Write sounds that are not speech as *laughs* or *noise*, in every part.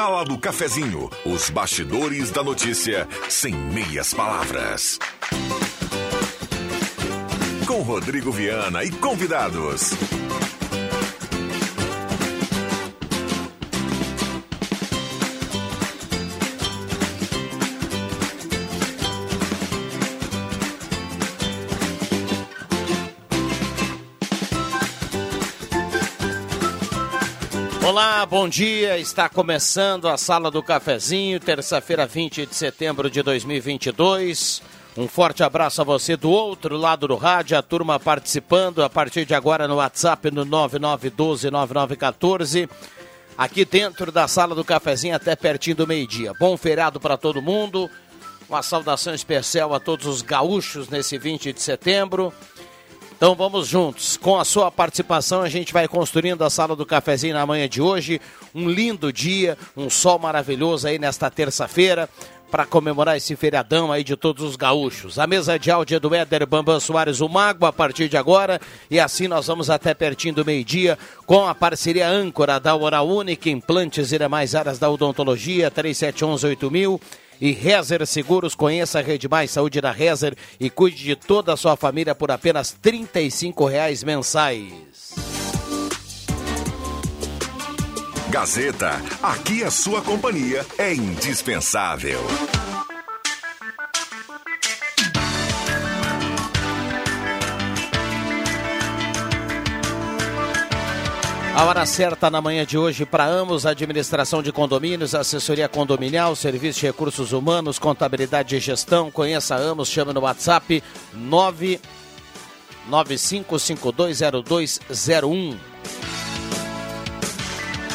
Sala do Cafezinho, os bastidores da notícia sem meias palavras. Com Rodrigo Viana e convidados. Olá, bom dia. Está começando a Sala do Cafezinho, terça-feira, 20 de setembro de 2022. Um forte abraço a você do outro lado do rádio, a turma participando a partir de agora no WhatsApp no 99129914. Aqui dentro da Sala do Cafezinho até pertinho do meio-dia. Bom feriado para todo mundo. Uma saudação especial a todos os gaúchos nesse 20 de setembro. Então vamos juntos. Com a sua participação, a gente vai construindo a sala do cafezinho na manhã de hoje. Um lindo dia, um sol maravilhoso aí nesta terça-feira para comemorar esse feriadão aí de todos os gaúchos. A mesa de áudio é do Éder Bambam Soares, o Mago, a partir de agora. E assim nós vamos até pertinho do meio-dia com a parceria âncora da Hora Única, implantes e demais áreas da odontologia, 37118000 e Rezer Seguros. Conheça a Rede Mais Saúde da Rezer e cuide de toda a sua família por apenas R$ reais mensais. Gazeta, aqui a sua companhia é indispensável. A hora certa na manhã de hoje para Amos, administração de condomínios, assessoria condominial, serviço de recursos humanos, contabilidade e gestão. Conheça Amos, chame no WhatsApp 995520201.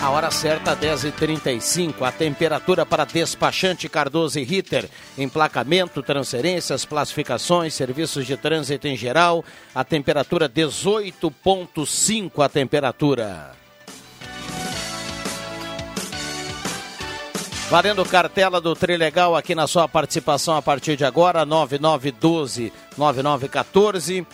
A hora certa, 10h35. A temperatura para despachante Cardoso e Ritter. Emplacamento, transferências, classificações, serviços de trânsito em geral. A temperatura 18,5 a temperatura. Valendo cartela do Trilegal aqui na sua participação a partir de agora, 9912 9914.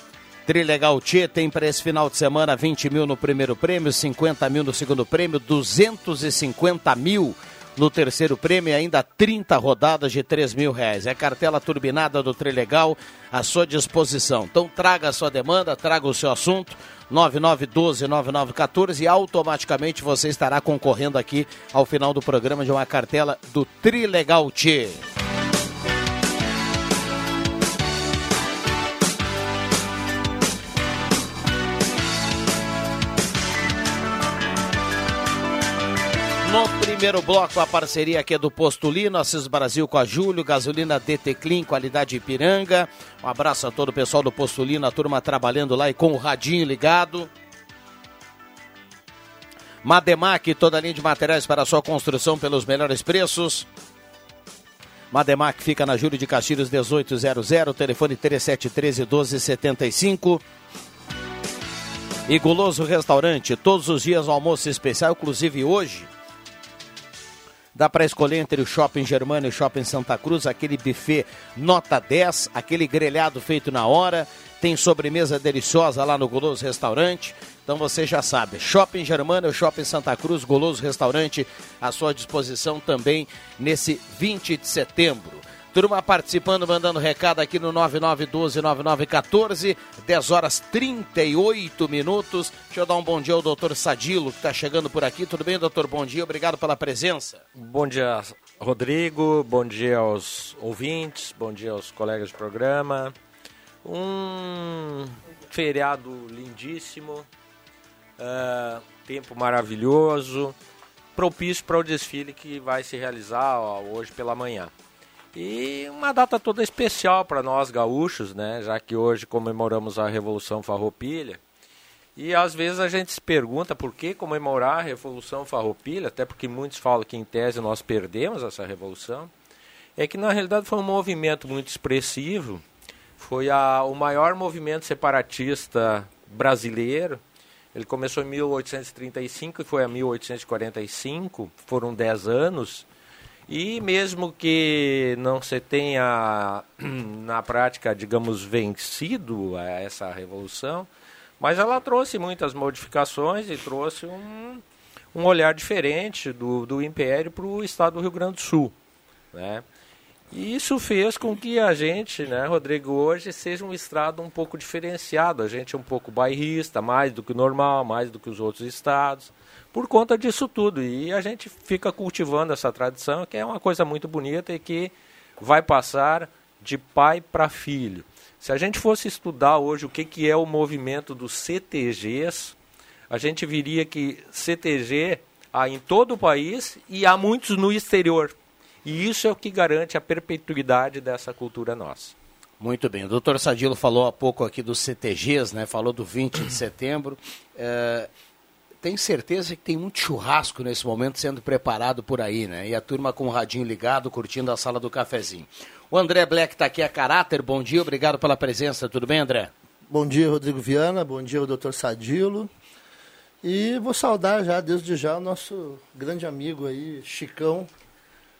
Trilegal Tchê tem para esse final de semana 20 mil no primeiro prêmio, 50 mil no segundo prêmio, 250 mil no terceiro prêmio ainda 30 rodadas de 3 mil reais. É cartela turbinada do Trilegal à sua disposição. Então traga a sua demanda, traga o seu assunto, 9912-9914 e automaticamente você estará concorrendo aqui ao final do programa de uma cartela do Trilegal Tchê. No primeiro bloco, a parceria aqui é do Postulino, Assis Brasil com a Júlio, gasolina DT Clean, qualidade Ipiranga. Um abraço a todo o pessoal do Postulino, a turma trabalhando lá e com o radinho ligado. Mademac, toda a linha de materiais para sua construção pelos melhores preços. Mademac fica na Júlio de Castilhos 1800, telefone 3713 1275. E Guloso Restaurante, todos os dias o almoço especial, inclusive hoje. Dá para escolher entre o Shopping Germano e o Shopping Santa Cruz, aquele buffet nota 10, aquele grelhado feito na hora. Tem sobremesa deliciosa lá no Goloso Restaurante. Então você já sabe, Shopping Germano e Shopping Santa Cruz, Goloso Restaurante, à sua disposição também nesse 20 de setembro. Turma participando, mandando recado aqui no 9912-9914, 10 horas 38 minutos. Deixa eu dar um bom dia ao doutor Sadilo, que está chegando por aqui. Tudo bem, doutor? Bom dia, obrigado pela presença. Bom dia, Rodrigo. Bom dia aos ouvintes, bom dia aos colegas de programa. Um feriado lindíssimo, uh, tempo maravilhoso, propício para o desfile que vai se realizar ó, hoje pela manhã. E uma data toda especial para nós gaúchos, né? Já que hoje comemoramos a Revolução Farroupilha. E às vezes a gente se pergunta por que comemorar a Revolução Farroupilha, até porque muitos falam que em tese nós perdemos essa revolução. É que na realidade foi um movimento muito expressivo, foi a, o maior movimento separatista brasileiro. Ele começou em 1835 e foi a 1845, foram 10 anos. E mesmo que não se tenha, *clears throat* na prática, digamos, vencido essa revolução, mas ela trouxe muitas modificações e trouxe um, um olhar diferente do, do Império para o estado do Rio Grande do Sul. Né? E isso fez com que a gente, né, Rodrigo, hoje seja um estrado um pouco diferenciado. A gente é um pouco bairrista, mais do que o normal, mais do que os outros estados, por conta disso tudo. E a gente fica cultivando essa tradição, que é uma coisa muito bonita e que vai passar de pai para filho. Se a gente fosse estudar hoje o que, que é o movimento dos CTGs, a gente viria que CTG há em todo o país e há muitos no exterior. E isso é o que garante a perpetuidade dessa cultura nossa. Muito bem. O doutor Sadilo falou há pouco aqui dos CTGs, né? falou do 20 de setembro. É, tem certeza que tem muito churrasco nesse momento sendo preparado por aí, né? E a turma com o radinho ligado, curtindo a sala do cafezinho. O André Black está aqui a caráter. Bom dia, obrigado pela presença. Tudo bem, André? Bom dia, Rodrigo Viana. Bom dia, o doutor Sadilo. E vou saudar já, desde já, o nosso grande amigo aí, Chicão,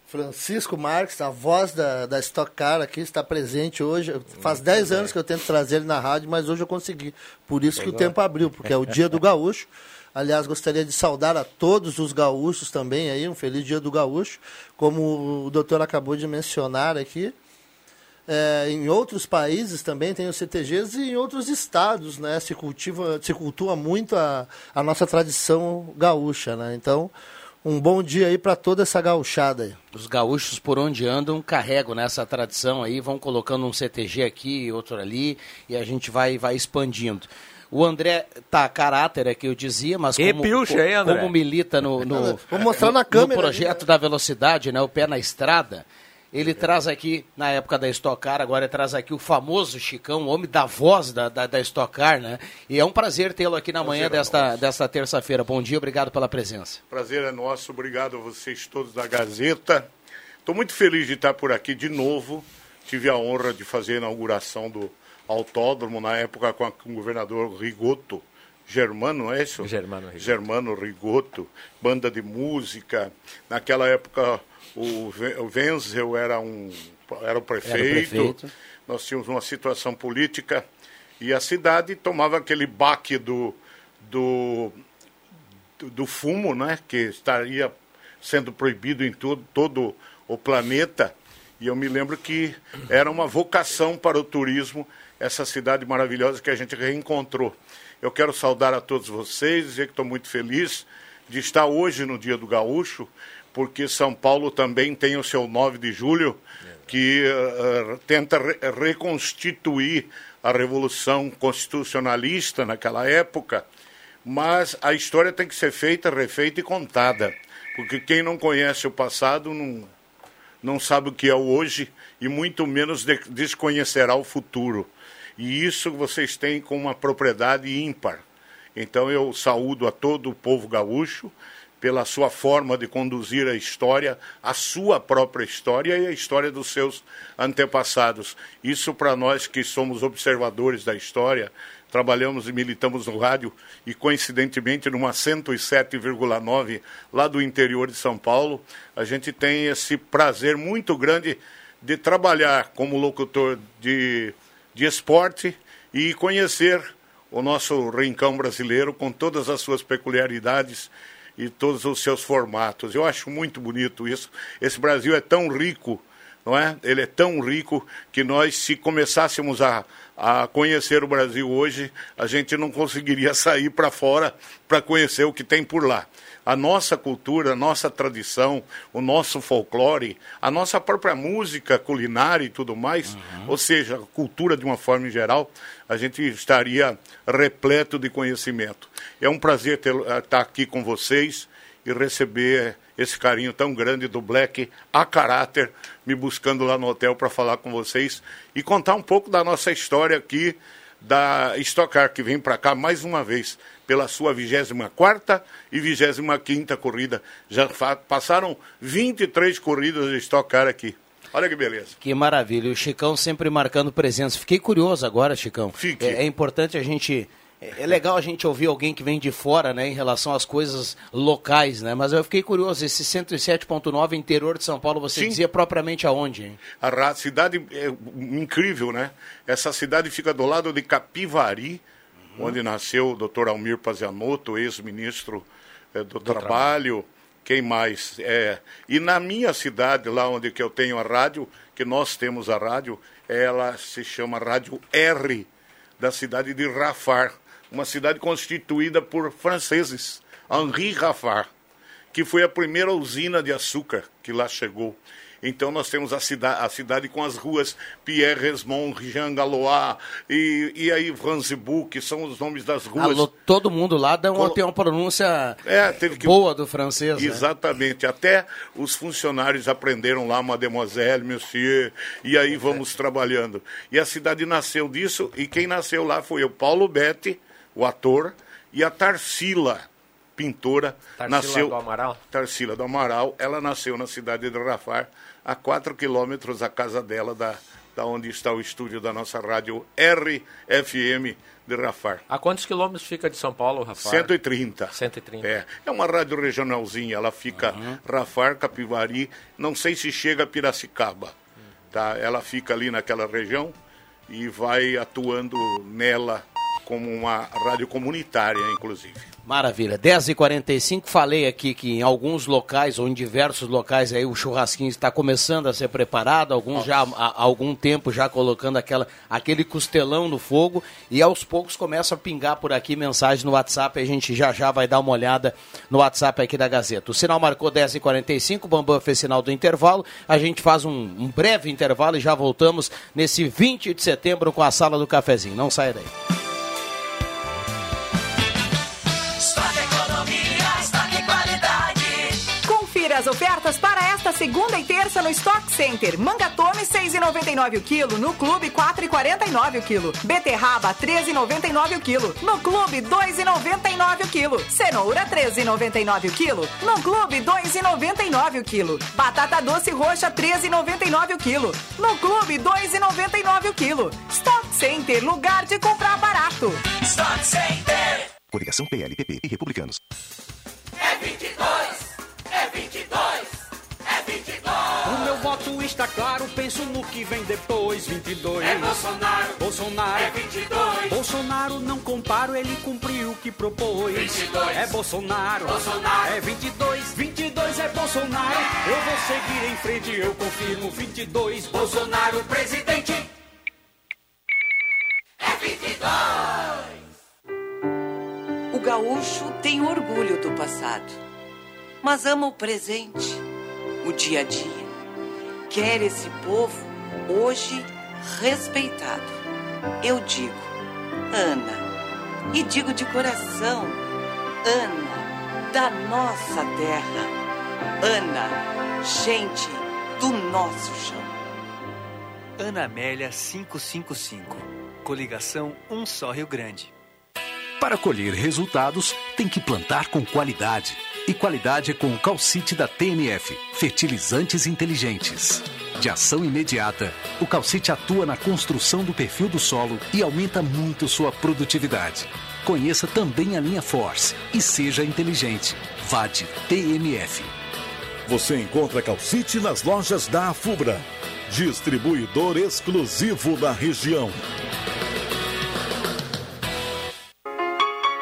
Francisco Marques, a voz da, da Stock Car aqui, está presente hoje. Faz 10 anos que eu tento trazer ele na rádio, mas hoje eu consegui. Por isso que o tempo abriu, porque é o dia do *laughs* gaúcho. Aliás, gostaria de saudar a todos os gaúchos também aí, um feliz dia do gaúcho. Como o doutor acabou de mencionar aqui, é, em outros países também tem os CTGs e em outros estados, né? Se cultiva, se cultua muito a, a nossa tradição gaúcha, né? Então, um bom dia aí para toda essa gauchada aí. Os gaúchos por onde andam carregam nessa tradição aí, vão colocando um CTG aqui, outro ali, e a gente vai, vai expandindo. O André tá a caráter, é que eu dizia, mas como, Pilcha, aí, como milita no, no, Vou mostrar na câmera, no projeto da velocidade, né, o pé na estrada, ele traz aqui, na época da Stock Car, agora ele traz aqui o famoso Chicão, o homem da voz da, da, da Stock Car, né? E é um prazer tê-lo aqui na manhã prazer desta, é desta terça-feira. Bom dia, obrigado pela presença. Prazer é nosso, obrigado a vocês todos da Gazeta. Estou muito feliz de estar por aqui de novo. Tive a honra de fazer a inauguração do autódromo, na época com, a, com o governador Rigoto. Germano, é isso? Germano Rigoto. Germano Rigoto, banda de música. Naquela época o, Wenzel era, um, era o prefeito, era o prefeito. Nós tínhamos uma situação política e a cidade tomava aquele baque do, do, do fumo, né? Que estaria sendo proibido em todo, todo o planeta. E eu me lembro que era uma vocação para o turismo, essa cidade maravilhosa que a gente reencontrou. Eu quero saudar a todos vocês, dizer que estou muito feliz de estar hoje no Dia do Gaúcho, porque São Paulo também tem o seu 9 de julho, que uh, tenta re reconstituir a revolução constitucionalista naquela época, mas a história tem que ser feita, refeita e contada, porque quem não conhece o passado não, não sabe o que é o hoje e muito menos de desconhecerá o futuro. E isso vocês têm com uma propriedade ímpar. Então eu saúdo a todo o povo gaúcho, pela sua forma de conduzir a história, a sua própria história e a história dos seus antepassados. Isso para nós que somos observadores da história, trabalhamos e militamos no rádio e coincidentemente numa 107,9 lá do interior de São Paulo, a gente tem esse prazer muito grande de trabalhar como locutor de, de esporte e conhecer o nosso rincão brasileiro com todas as suas peculiaridades e todos os seus formatos. Eu acho muito bonito isso. Esse Brasil é tão rico, não é? Ele é tão rico que nós, se começássemos a, a conhecer o Brasil hoje, a gente não conseguiria *laughs* sair para fora para conhecer o que tem por lá. A nossa cultura, a nossa tradição, o nosso folclore, a nossa própria música culinária e tudo mais, uhum. ou seja, a cultura de uma forma geral, a gente estaria repleto de conhecimento. É um prazer ter, eh, estar aqui com vocês e receber esse carinho tão grande do Black a caráter, me buscando lá no hotel para falar com vocês e contar um pouco da nossa história aqui da Stock Car, que vem para cá mais uma vez pela sua 24 e 25 corrida. Já passaram 23 corridas de Stock Car aqui. Olha que beleza. Que maravilha. O Chicão sempre marcando presença. Fiquei curioso agora, Chicão. Fique. É, é importante a gente é, legal a gente ouvir alguém que vem de fora, né, em relação às coisas locais, né? Mas eu fiquei curioso, esse 107.9 interior de São Paulo, você Sim. dizia propriamente aonde? Hein? A cidade é incrível, né? Essa cidade fica do lado de Capivari. Onde nasceu o Dr. Almir Pazianotto, ex-ministro é, do, do, trabalho. trabalho. Quem mais? É, e na minha cidade, lá onde que eu tenho a rádio, que nós temos a rádio, ela se chama Rádio R, da cidade de Rafar, uma cidade constituída por franceses, Henri Rafar, que foi a primeira usina de açúcar que lá chegou. Então nós temos a, cida a cidade com as ruas Pierre Resmond, Jean Galois e, e aí Franzibu, que são os nomes das ruas. Alô, todo mundo lá dá uma, tem uma pronúncia é, que... boa do francês. Né? Exatamente. Né? Até os funcionários aprenderam lá, Mademoiselle, Monsieur, e aí vamos trabalhando. E a cidade nasceu disso, e quem nasceu lá foi o Paulo Betti, o ator, e a Tarsila pintora. Tarsila nasceu, do Amaral? Tarsila do Amaral. Ela nasceu na cidade de Rafar, a 4 quilômetros da casa dela, da, da onde está o estúdio da nossa rádio RFM de Rafar. A quantos quilômetros fica de São Paulo, Rafar? 130. 130. É, é uma rádio regionalzinha, ela fica uhum. Rafar, Capivari, não sei se chega a Piracicaba. Tá? Ela fica ali naquela região e vai atuando nela como uma rádio comunitária, inclusive. Maravilha. 10h45, falei aqui que em alguns locais, ou em diversos locais, aí o churrasquinho está começando a ser preparado, alguns já há algum tempo já colocando aquela, aquele costelão no fogo, e aos poucos começa a pingar por aqui mensagem no WhatsApp, a gente já já vai dar uma olhada no WhatsApp aqui da Gazeta. O sinal marcou 10h45, o Bambam fez sinal do intervalo, a gente faz um, um breve intervalo e já voltamos nesse 20 de setembro com a Sala do Cafezinho. Não saia daí. As ofertas para esta segunda e terça no Stock Center. Manga Tome 6,99 o quilo, no Clube 4,49 o quilo. Beterraba 13,99 o quilo, no Clube 2,99 o quilo. Cenoura 13,99 o quilo, no Clube 2,99 o quilo. Batata doce roxa 13,99 o quilo, no Clube 2,99 o quilo. Stock Center, lugar de comprar barato. Stock Center. Coligação PLPP e Republicanos. É 22 está claro, penso no que vem depois. 22. É Bolsonaro, Bolsonaro. É 22. Bolsonaro não comparo, ele cumpriu o que propôs. 22. É Bolsonaro, Bolsonaro. É 22, 22 é Bolsonaro. Eu vou seguir em frente, eu confirmo. 22, Bolsonaro presidente. É 22. O gaúcho tem orgulho do passado mas ama o presente, o dia a dia. Quer esse povo hoje respeitado. Eu digo, Ana, e digo de coração, Ana, da nossa terra, Ana, gente do nosso chão. Ana Amélia 555, coligação Um Só Rio Grande. Para colher resultados, tem que plantar com qualidade e qualidade com o calcite da TNF, fertilizantes inteligentes. De ação imediata, o calcite atua na construção do perfil do solo e aumenta muito sua produtividade. Conheça também a linha Force e seja inteligente. VAD TNF. Você encontra calcite nas lojas da Afubra, distribuidor exclusivo da região.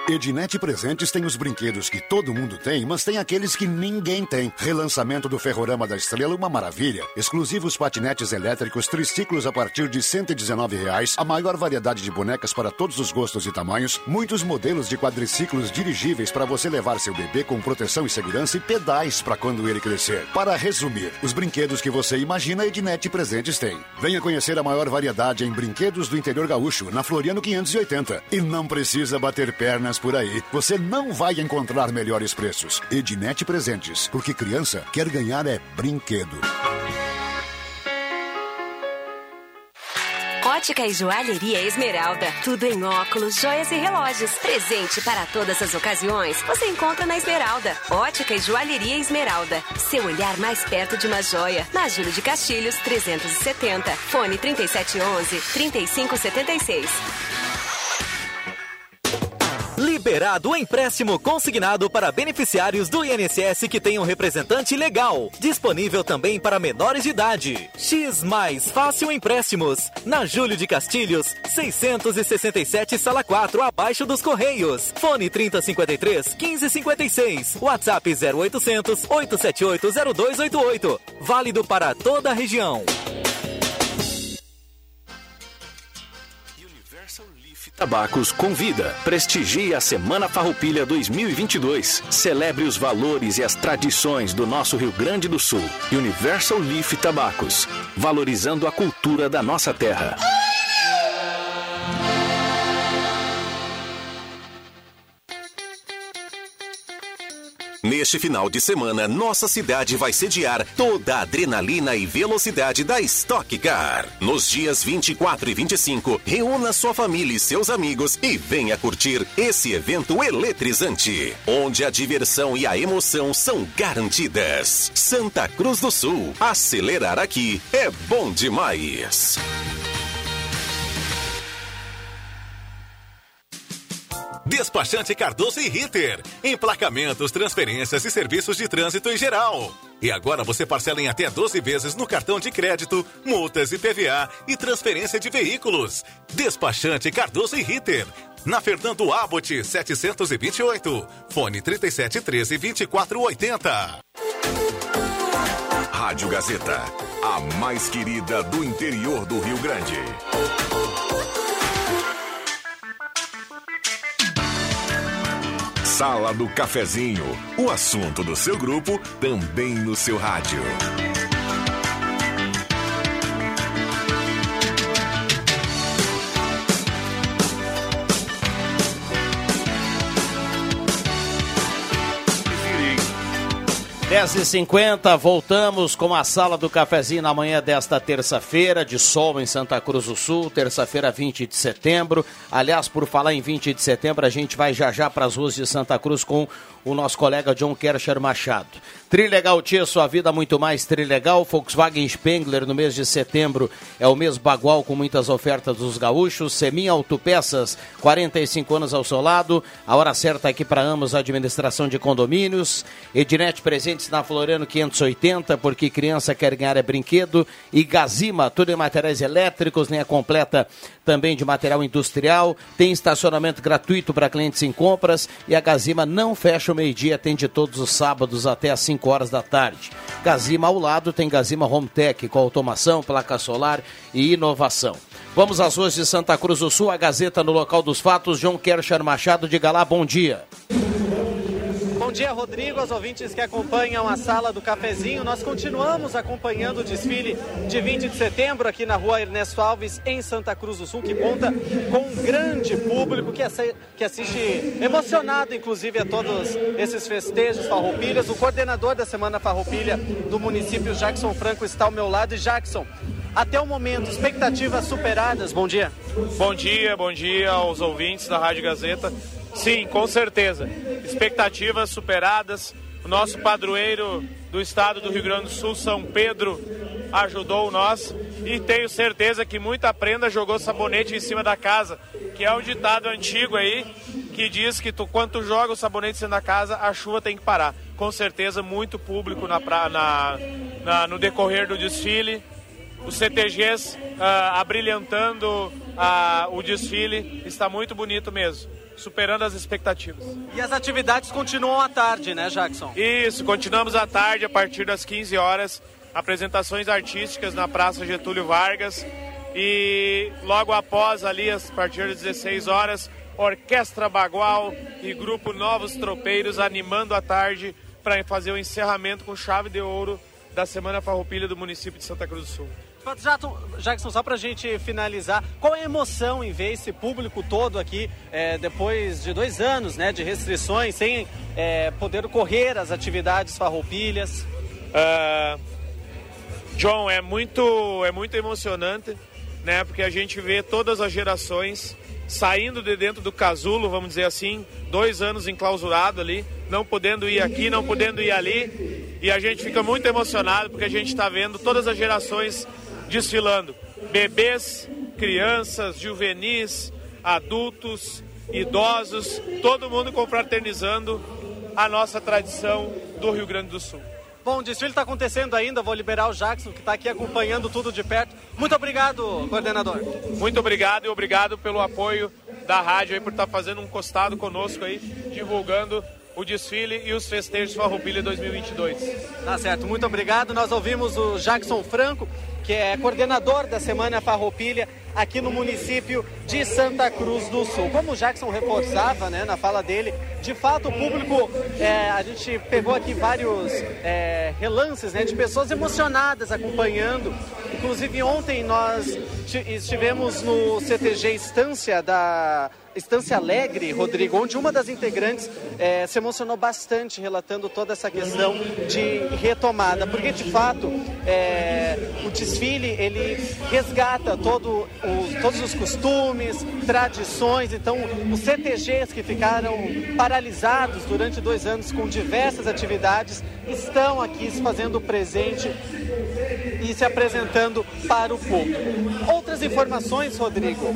Ednet Presentes tem os brinquedos que todo mundo tem, mas tem aqueles que ninguém tem. Relançamento do Ferrorama da Estrela, uma maravilha. Exclusivos patinetes elétricos, triciclos a partir de 119 reais, a maior variedade de bonecas para todos os gostos e tamanhos, muitos modelos de quadriciclos dirigíveis para você levar seu bebê com proteção e segurança e pedais para quando ele crescer. Para resumir, os brinquedos que você imagina, Ednet Presentes tem. Venha conhecer a maior variedade em brinquedos do interior gaúcho, na Floriano 580. E não precisa bater pernas por aí, você não vai encontrar melhores preços. Ednet Presentes, porque criança quer ganhar é brinquedo. Ótica e Joalheria Esmeralda. Tudo em óculos, joias e relógios. Presente para todas as ocasiões. Você encontra na Esmeralda. Ótica e Joalheria Esmeralda. Seu olhar mais perto de uma joia. Na Júlio de Castilhos, 370. Fone 3711 3576. Liberado o empréstimo consignado para beneficiários do INSS que tenham representante legal. Disponível também para menores de idade. X Mais Fácil Empréstimos. Na Júlio de Castilhos, 667 Sala 4, abaixo dos Correios. Fone 3053 1556. WhatsApp 0800 878 0288. Válido para toda a região. Tabacos convida. Prestigie a Semana Farroupilha 2022. Celebre os valores e as tradições do nosso Rio Grande do Sul. Universal Leaf Tabacos, valorizando a cultura da nossa terra. Neste final de semana, nossa cidade vai sediar toda a adrenalina e velocidade da Stock Car. Nos dias 24 e 25, reúna sua família e seus amigos e venha curtir esse evento eletrizante, onde a diversão e a emoção são garantidas. Santa Cruz do Sul, acelerar aqui é bom demais. Despachante Cardoso e Ritter. Emplacamentos, transferências e serviços de trânsito em geral. E agora você parcela em até 12 vezes no cartão de crédito, multas e PVA e transferência de veículos. Despachante Cardoso e Ritter. Na Fernando Abbott 728. Fone 3713 2480. Rádio Gazeta, a mais querida do interior do Rio Grande. Sala do Cafezinho, o assunto do seu grupo também no seu rádio. Dez e cinquenta, voltamos com a sala do cafezinho na manhã desta terça-feira, de sol em Santa Cruz do Sul, terça-feira 20 de setembro. Aliás, por falar em 20 de setembro, a gente vai já já para as ruas de Santa Cruz com o nosso colega John Kersher Machado. Trilegal Tia, sua vida muito mais Trilegal. Volkswagen Spengler no mês de setembro é o mês bagual com muitas ofertas dos gaúchos. Semin Autopeças, 45 anos ao seu lado. A hora certa aqui para Amos, administração de condomínios. Ednet presentes na Floriano 580, porque criança quer ganhar é brinquedo. E Gazima, tudo em materiais elétricos, linha completa também de material industrial. Tem estacionamento gratuito para clientes em compras. E a Gazima não fecha o meio-dia, atende todos os sábados até às 5 horas da tarde. Gazima ao lado tem Gazima Home Tech, com automação, placa solar e inovação. Vamos às ruas de Santa Cruz do Sul, a Gazeta no local dos fatos. João Kercher Machado, diga lá, bom dia. Bom dia, Rodrigo, aos ouvintes que acompanham a sala do cafezinho. Nós continuamos acompanhando o desfile de 20 de setembro aqui na rua Ernesto Alves, em Santa Cruz do Sul, que conta com um grande público que, assi que assiste emocionado, inclusive, a todos esses festejos farroupilhas. O coordenador da Semana Farroupilha do município, Jackson Franco, está ao meu lado. E Jackson, até o momento, expectativas superadas. Bom dia. Bom dia, bom dia aos ouvintes da Rádio Gazeta. Sim, com certeza. Expectativas superadas. O nosso padroeiro do estado do Rio Grande do Sul, São Pedro, ajudou nós e tenho certeza que muita prenda jogou sabonete em cima da casa, que é um ditado antigo aí que diz que tu, quando tu joga o sabonete em cima da casa, a chuva tem que parar. Com certeza, muito público na, na, na no decorrer do desfile. Os CTGs ah, abrilhantando ah, o desfile, está muito bonito mesmo superando as expectativas. E as atividades continuam à tarde, né, Jackson? Isso, continuamos à tarde a partir das 15 horas. Apresentações artísticas na Praça Getúlio Vargas. E logo após, ali, a partir das 16 horas, Orquestra Bagual e Grupo Novos Tropeiros animando a tarde para fazer o encerramento com chave de ouro da Semana Farroupilha do município de Santa Cruz do Sul. Jackson, só para a gente finalizar, qual é a emoção em ver esse público todo aqui, é, depois de dois anos né, de restrições, sem é, poder correr as atividades farroupilhas? Uh, John, é muito, é muito emocionante, né, porque a gente vê todas as gerações saindo de dentro do casulo, vamos dizer assim, dois anos enclausurado ali, não podendo ir aqui, não podendo ir ali, e a gente fica muito emocionado porque a gente está vendo todas as gerações desfilando. Bebês, crianças, juvenis, adultos idosos, todo mundo confraternizando a nossa tradição do Rio Grande do Sul. Bom, o desfile está acontecendo ainda, vou liberar o Jackson, que está aqui acompanhando tudo de perto. Muito obrigado, coordenador. Muito obrigado e obrigado pelo apoio da rádio aí por estar fazendo um costado conosco aí, divulgando o desfile e os festejos Farroupilha 2022. Tá certo, muito obrigado. Nós ouvimos o Jackson Franco, que é coordenador da Semana Farroupilha aqui no município de Santa Cruz do Sul. Como o Jackson reforçava né, na fala dele, de fato o público, é, a gente pegou aqui vários é, relances né, de pessoas emocionadas acompanhando. Inclusive ontem nós estivemos no CTG Estância da Estância Alegre, Rodrigo, onde uma das integrantes é, se emocionou bastante relatando toda essa questão de retomada, porque de fato é, o desfile ele resgata todo o, todos os costumes, tradições, então os CTGs que ficaram paralisados durante dois anos com diversas atividades estão aqui se fazendo presente e se apresentando para o público. Outras informações, Rodrigo,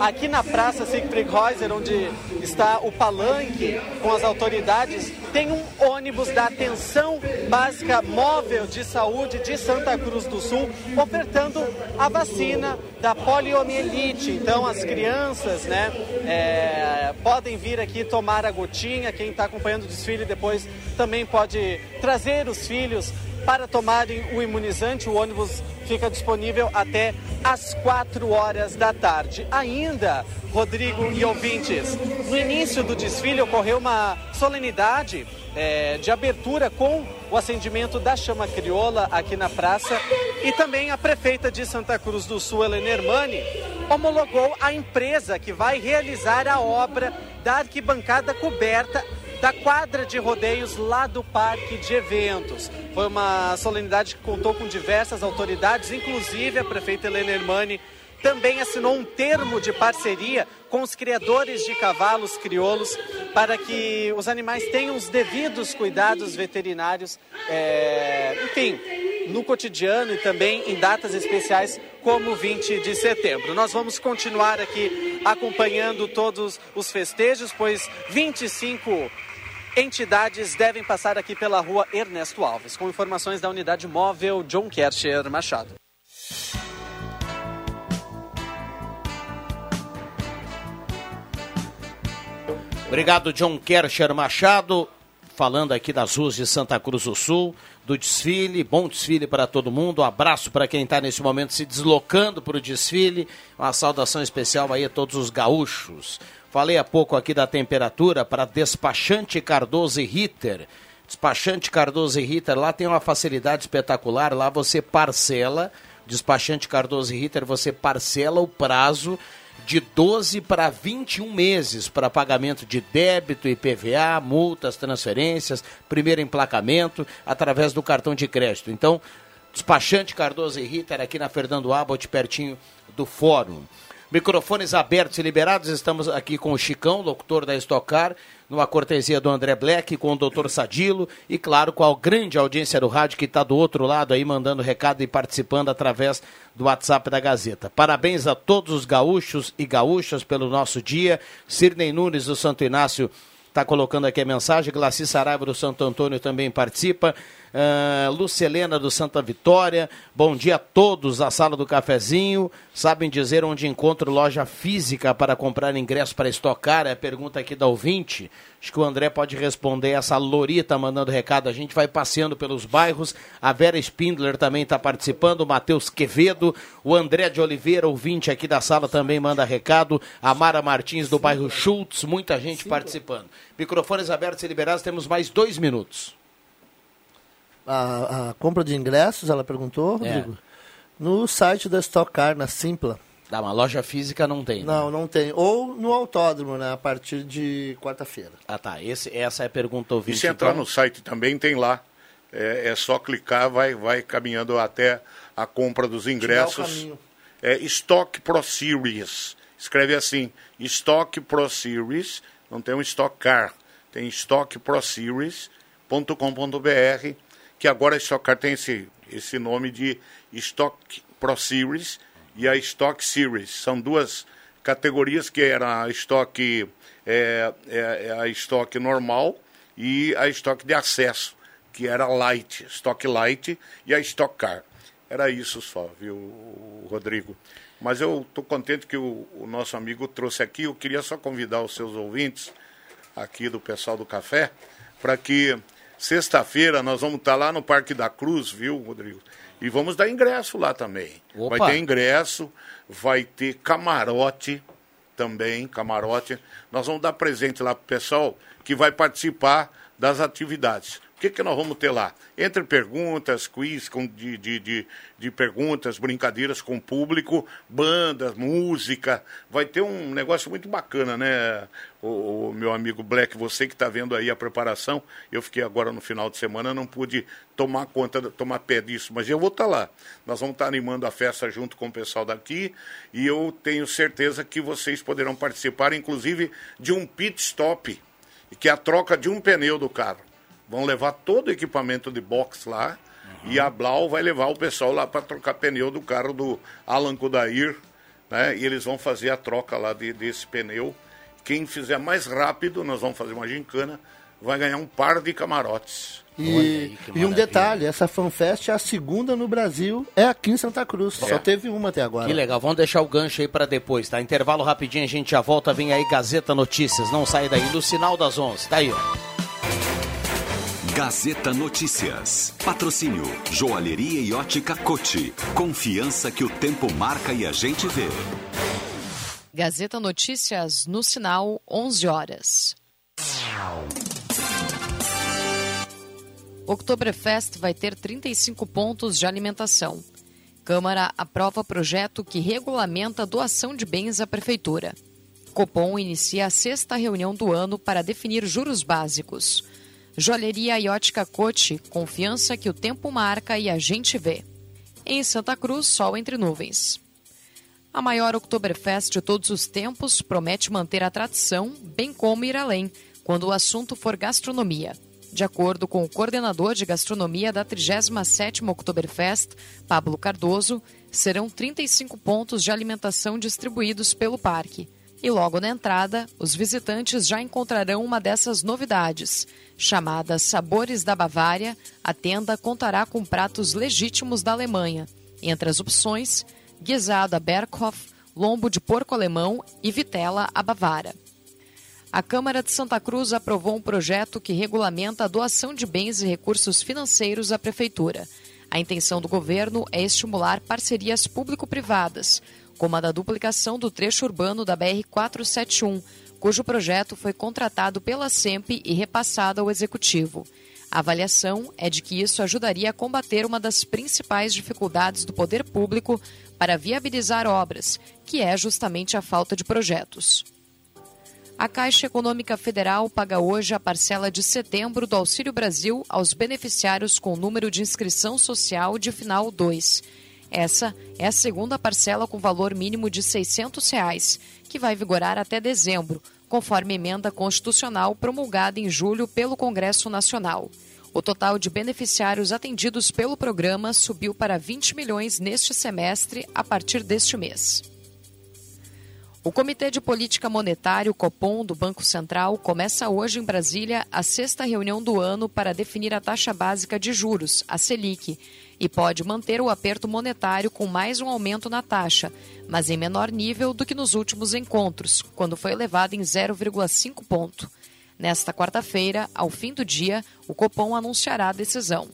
aqui na Praça Siegfried Onde está o palanque com as autoridades, tem um ônibus da Atenção Básica Móvel de Saúde de Santa Cruz do Sul ofertando a vacina da poliomielite. Então, as crianças né, é, podem vir aqui tomar a gotinha. Quem está acompanhando o desfile depois também pode trazer os filhos para tomarem o imunizante. O ônibus fica disponível até às 4 horas da tarde. Ainda, Rodrigo e ouvintes, no início do desfile ocorreu uma solenidade é, de abertura com o acendimento da chama crioula aqui na praça e também a prefeita de Santa Cruz do Sul, Helena Hermani, homologou a empresa que vai realizar a obra da arquibancada coberta da quadra de rodeios lá do Parque de Eventos. Foi uma solenidade que contou com diversas autoridades, inclusive a prefeita Helena Hermani também assinou um termo de parceria com os criadores de cavalos crioulos para que os animais tenham os devidos cuidados veterinários, é, enfim, no cotidiano e também em datas especiais como 20 de setembro. Nós vamos continuar aqui acompanhando todos os festejos, pois 25 entidades devem passar aqui pela rua Ernesto Alves, com informações da unidade móvel John Kercher Machado. Obrigado, John Kercher Machado, falando aqui das ruas de Santa Cruz do Sul, do desfile. Bom desfile para todo mundo. Um abraço para quem está nesse momento se deslocando para o desfile. Uma saudação especial aí a todos os gaúchos. Falei há pouco aqui da temperatura para despachante Cardoso e Ritter. Despachante Cardoso e Ritter, lá tem uma facilidade espetacular. Lá você parcela, despachante Cardoso e Ritter, você parcela o prazo de 12 para 21 meses para pagamento de débito, IPVA, multas, transferências, primeiro emplacamento, através do cartão de crédito. Então, despachante Cardoso e Ritter aqui na Fernando Abbott, pertinho do Fórum. Microfones abertos e liberados, estamos aqui com o Chicão, locutor da Estocar, numa cortesia do André Black, com o doutor Sadilo e, claro, com a grande audiência do rádio que está do outro lado aí, mandando recado e participando através do WhatsApp da Gazeta. Parabéns a todos os gaúchos e gaúchas pelo nosso dia. Sirnei Nunes do Santo Inácio está colocando aqui a mensagem. Glaci Saraiva do Santo Antônio também participa. Uh, Lucelena do Santa Vitória. Bom dia a todos da sala do cafezinho. Sabem dizer onde encontro loja física para comprar ingresso para estocar? É a pergunta aqui da ouvinte. Acho que o André pode responder. Essa Lorita mandando recado. A gente vai passeando pelos bairros. A Vera Spindler também está participando. O Matheus Quevedo. O André de Oliveira, ouvinte aqui da sala, também manda recado. A Mara Martins do bairro Schultz. Muita gente participando. Microfones abertos e liberados. Temos mais dois minutos. A, a compra de ingressos, ela perguntou, Rodrigo? No site da Stock Car, na Simpla. Dá uma loja física não tem. né? Não, não tem. Ou no autódromo, né? A partir de quarta-feira. Ah, tá. Esse, essa é a pergunta ouvinte. E se entrar então. no site também tem lá. É, é só clicar, vai, vai caminhando até a compra dos ingressos. caminho. É Stock Pro Series. Escreve assim: Stock Pro Series. Não tem um Stock Car. Tem Stock Pro Series.com.br. Que agora a Stock Car tem esse, esse nome de Stock Pro Series e a Stock Series. São duas categorias que eram a estoque, é, é, é a estoque normal e a estoque de acesso, que era light, estoque light e a stock car. Era isso só, viu, Rodrigo? Mas eu estou contente que o, o, nosso amigo trouxe aqui. Eu queria só convidar os seus ouvintes, aqui do pessoal do café, para que sexta-feira nós vamos estar tá lá no Parque da Cruz, viu, Rodrigo? E vamos dar ingresso lá também. Opa. Vai ter ingresso, vai ter camarote também, camarote. Nós vamos dar presente lá para o pessoal que vai participar das atividades que, que nós vamos ter lá? Entre perguntas, quiz com, de, de, de, de perguntas, brincadeiras com o público, bandas, música. Vai ter um negócio muito bacana, né, o, o meu amigo Black? Você que está vendo aí a preparação. Eu fiquei agora no final de semana, não pude tomar conta, tomar pé disso, mas eu vou estar tá lá. Nós vamos estar tá animando a festa junto com o pessoal daqui e eu tenho certeza que vocês poderão participar, inclusive, de um pit stop, que é a troca de um pneu do carro. Vão levar todo o equipamento de box lá. Uhum. E a Blau vai levar o pessoal lá para trocar pneu do carro do Alan Kudair. Né? E eles vão fazer a troca lá de, desse pneu. Quem fizer mais rápido, nós vamos fazer uma gincana, vai ganhar um par de camarotes. E, aí, e um detalhe, essa FanFest é a segunda no Brasil, é aqui em Santa Cruz. É. Só teve uma até agora. Que legal, vamos deixar o gancho aí para depois, tá? Intervalo rapidinho, a gente já volta, vem aí Gazeta Notícias, não sai daí, no sinal das 11, tá aí, ó. Gazeta Notícias. Patrocínio Joalheria e Ótica Cote. Confiança que o tempo marca e a gente vê. Gazeta Notícias no sinal 11 horas. Oktoberfest vai ter 35 pontos de alimentação. Câmara aprova projeto que regulamenta a doação de bens à prefeitura. Copom inicia a sexta reunião do ano para definir juros básicos. Joalheria e ótica Cote, confiança que o tempo marca e a gente vê. Em Santa Cruz, sol entre nuvens. A maior Oktoberfest de todos os tempos promete manter a tradição, bem como ir além, quando o assunto for gastronomia. De acordo com o coordenador de gastronomia da 37ª Oktoberfest, Pablo Cardoso, serão 35 pontos de alimentação distribuídos pelo parque. E logo na entrada, os visitantes já encontrarão uma dessas novidades. Chamada Sabores da Bavária, a tenda contará com pratos legítimos da Alemanha. Entre as opções, guisado a Berghoff, lombo de porco alemão e vitela a Bavara. A Câmara de Santa Cruz aprovou um projeto que regulamenta a doação de bens e recursos financeiros à Prefeitura. A intenção do governo é estimular parcerias público-privadas, como a da duplicação do trecho urbano da BR-471, cujo projeto foi contratado pela SEMP e repassado ao Executivo. A avaliação é de que isso ajudaria a combater uma das principais dificuldades do poder público para viabilizar obras, que é justamente a falta de projetos. A Caixa Econômica Federal paga hoje a parcela de setembro do Auxílio Brasil aos beneficiários com número de inscrição social de final 2. Essa é a segunda parcela com valor mínimo de 600 reais, que vai vigorar até dezembro, conforme emenda constitucional promulgada em julho pelo Congresso Nacional. O total de beneficiários atendidos pelo programa subiu para 20 milhões neste semestre a partir deste mês. O Comitê de Política Monetária, o Copom, do Banco Central, começa hoje em Brasília a sexta reunião do ano para definir a taxa básica de juros, a Selic, e pode manter o aperto monetário com mais um aumento na taxa, mas em menor nível do que nos últimos encontros, quando foi elevado em 0,5 ponto. Nesta quarta-feira, ao fim do dia, o Copom anunciará a decisão.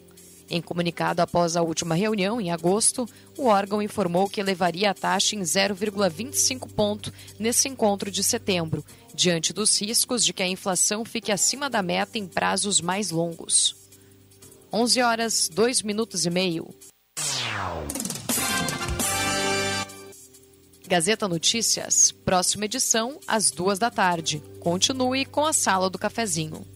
Em comunicado após a última reunião, em agosto, o órgão informou que elevaria a taxa em 0,25 ponto nesse encontro de setembro, diante dos riscos de que a inflação fique acima da meta em prazos mais longos. 11 horas, 2 minutos e meio. Gazeta Notícias, próxima edição, às duas da tarde. Continue com a Sala do Cafezinho.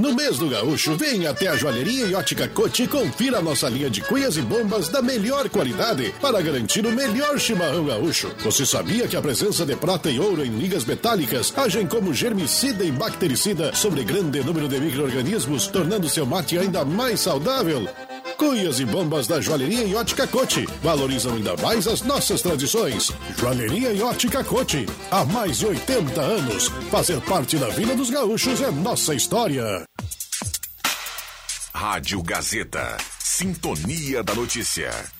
No mês do gaúcho, venha até a joalheria e ótica Cote e confira nossa linha de cuias e bombas da melhor qualidade para garantir o melhor chimarrão gaúcho. Você sabia que a presença de prata e ouro em ligas metálicas agem como germicida e bactericida sobre grande número de micro-organismos, tornando seu mate ainda mais saudável? Cuias e bombas da Joalheria e Ótica Cote valorizam ainda mais as nossas tradições. Joalheria e Ótica Cote, há mais de 80 anos. Fazer parte da vida dos gaúchos é nossa história. Rádio Gazeta. Sintonia da Notícia.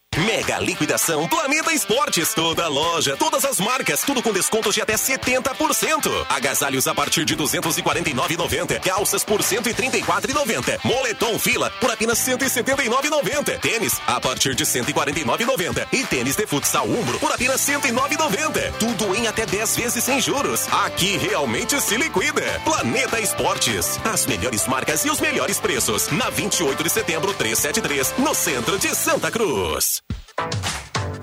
Mega liquidação Planeta Esportes. Toda loja, todas as marcas, tudo com descontos de até 70%. Agasalhos a partir de 249,90. Calças por 134,90. Moletom fila por apenas 179,90. Tênis a partir de 149,90. E tênis de futsal Umbro por apenas 109,90. Tudo em até 10 vezes sem juros. Aqui realmente se liquida. Planeta Esportes. As melhores marcas e os melhores preços. Na 28 de setembro 373, no centro de Santa Cruz.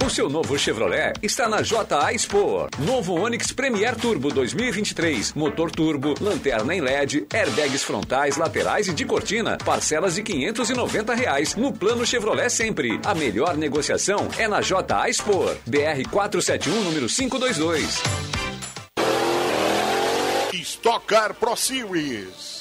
O seu novo Chevrolet está na JA Expo. Novo Onix Premier Turbo 2023. Motor turbo, lanterna em LED, airbags frontais, laterais e de cortina. Parcelas de 590 reais no plano Chevrolet sempre. A melhor negociação é na JA Expo. BR 471, número 522. Stock Car Pro Series.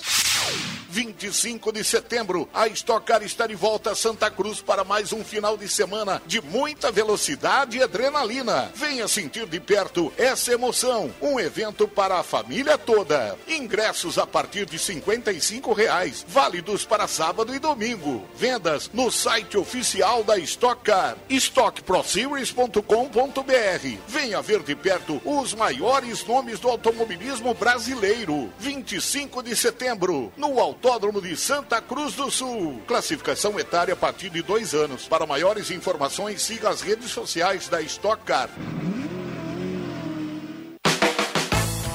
25 de setembro, a Stock Car está de volta a Santa Cruz para mais um final de semana de muita velocidade e adrenalina. Venha sentir de perto essa emoção. Um evento para a família toda. Ingressos a partir de 55 reais, válidos para sábado e domingo. Vendas no site oficial da Stock Car, stockproseries.com.br. Venha ver de perto os maiores nomes do automobilismo brasileiro. 25 de setembro, no Autódromo de Santa Cruz do Sul. Classificação etária a partir de dois anos. Para maiores informações, siga as redes sociais da Stock Car.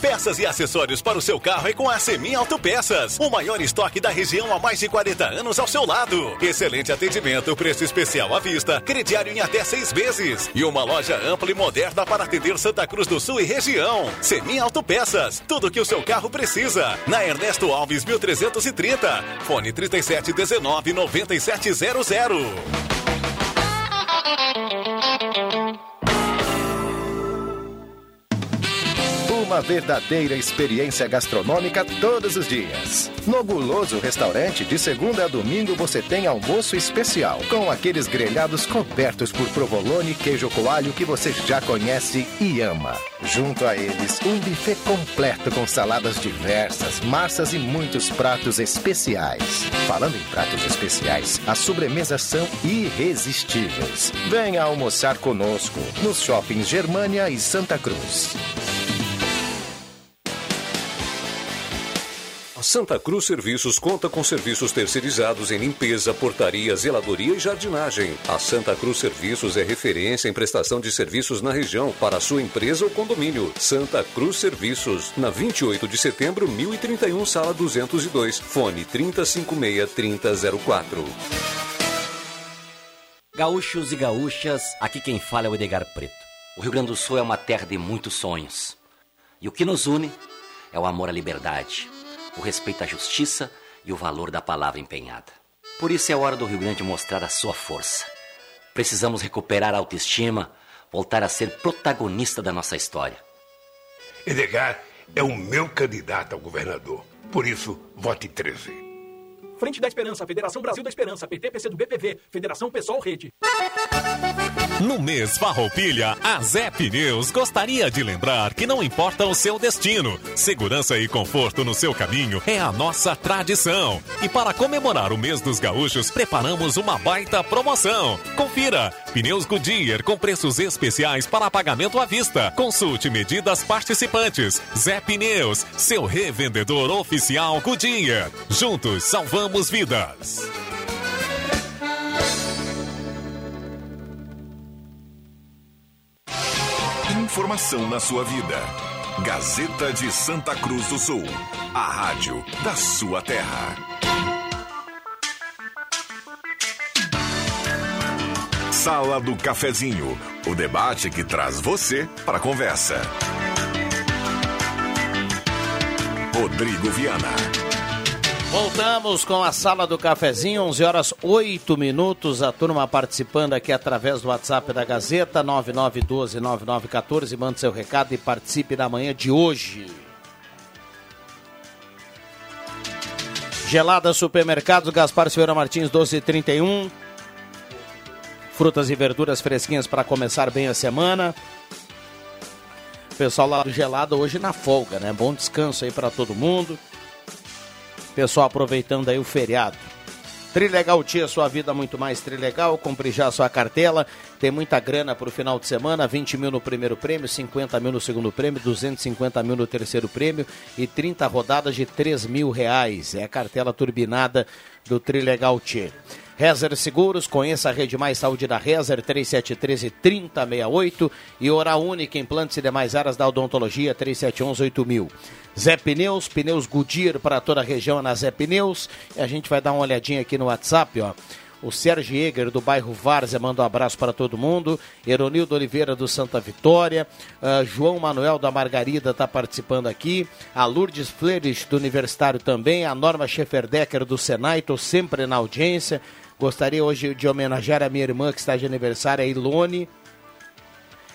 Peças e acessórios para o seu carro é com a Semin Autopeças. O maior estoque da região há mais de 40 anos ao seu lado. Excelente atendimento, preço especial à vista, crediário em até seis vezes. E uma loja ampla e moderna para atender Santa Cruz do Sul e região. Semin Autopeças, tudo que o seu carro precisa. Na Ernesto Alves 1330. Fone 3719 9700. Uma verdadeira experiência gastronômica todos os dias. No Guloso Restaurante, de segunda a domingo, você tem almoço especial, com aqueles grelhados cobertos por provolone queijo coalho que você já conhece e ama. Junto a eles, um buffet completo com saladas diversas, massas e muitos pratos especiais. Falando em pratos especiais, as sobremesas são irresistíveis. Venha almoçar conosco nos shoppings Germânia e Santa Cruz. Santa Cruz Serviços conta com serviços terceirizados em limpeza, portaria, zeladoria e jardinagem. A Santa Cruz Serviços é referência em prestação de serviços na região para sua empresa ou condomínio. Santa Cruz Serviços, na 28 de setembro, 1031, sala 202, fone 3056-3004. Gaúchos e gaúchas, aqui quem fala é o Edgar Preto. O Rio Grande do Sul é uma terra de muitos sonhos. E o que nos une é o amor à liberdade, o respeito à justiça e o valor da palavra empenhada. Por isso é hora do Rio Grande mostrar a sua força. Precisamos recuperar a autoestima, voltar a ser protagonista da nossa história. Edgar é o meu candidato ao governador. Por isso, vote 13. Frente da Esperança, Federação Brasil da Esperança, PT, PC do BPV, Federação Pessoal Rede. No mês Farroupilha, a Zé Pneus gostaria de lembrar que não importa o seu destino, segurança e conforto no seu caminho é a nossa tradição. E para comemorar o mês dos gaúchos, preparamos uma baita promoção. Confira! Pneus Goodyear com preços especiais para pagamento à vista. Consulte medidas participantes. Zé Pneus, seu revendedor oficial Goodyear. Juntos salvamos vidas. Informação na sua vida. Gazeta de Santa Cruz do Sul, a rádio da sua terra. Sala do Cafezinho, o debate que traz você para a conversa. Rodrigo Viana. Voltamos com a sala do cafezinho, 11 horas 8 minutos. A turma participando aqui através do WhatsApp da Gazeta, 9912-9914. Mande seu recado e participe na manhã de hoje. Gelada Supermercados, Gaspar Silveira Martins, 1231. Frutas e verduras fresquinhas para começar bem a semana. Pessoal lá do Gelada hoje na folga, né? Bom descanso aí para todo mundo. Pessoal aproveitando aí o feriado. Trilegal Tia, sua vida muito mais Trilegal. Compre já sua cartela. Tem muita grana para o final de semana: 20 mil no primeiro prêmio, 50 mil no segundo prêmio, 250 mil no terceiro prêmio e 30 rodadas de 3 mil reais. É a cartela turbinada do Trilegal Tia. Rezer Seguros, conheça a Rede Mais Saúde da Rezer, 3713-3068 e Hora Única, implantes e demais áreas da odontologia, 3711-8000. Zé Pneus, pneus Goodyear para toda a região na Zé Pneus. E a gente vai dar uma olhadinha aqui no WhatsApp, ó. O Sérgio Eger, do bairro Várzea, manda um abraço para todo mundo. Eronildo Oliveira, do Santa Vitória. Uh, João Manuel, da Margarida, está participando aqui. A Lourdes Fleres, do Universitário também. A Norma Schefferdecker, do Senai, estou sempre na audiência. Gostaria hoje de homenagear a minha irmã que está de aniversário, a Ilone.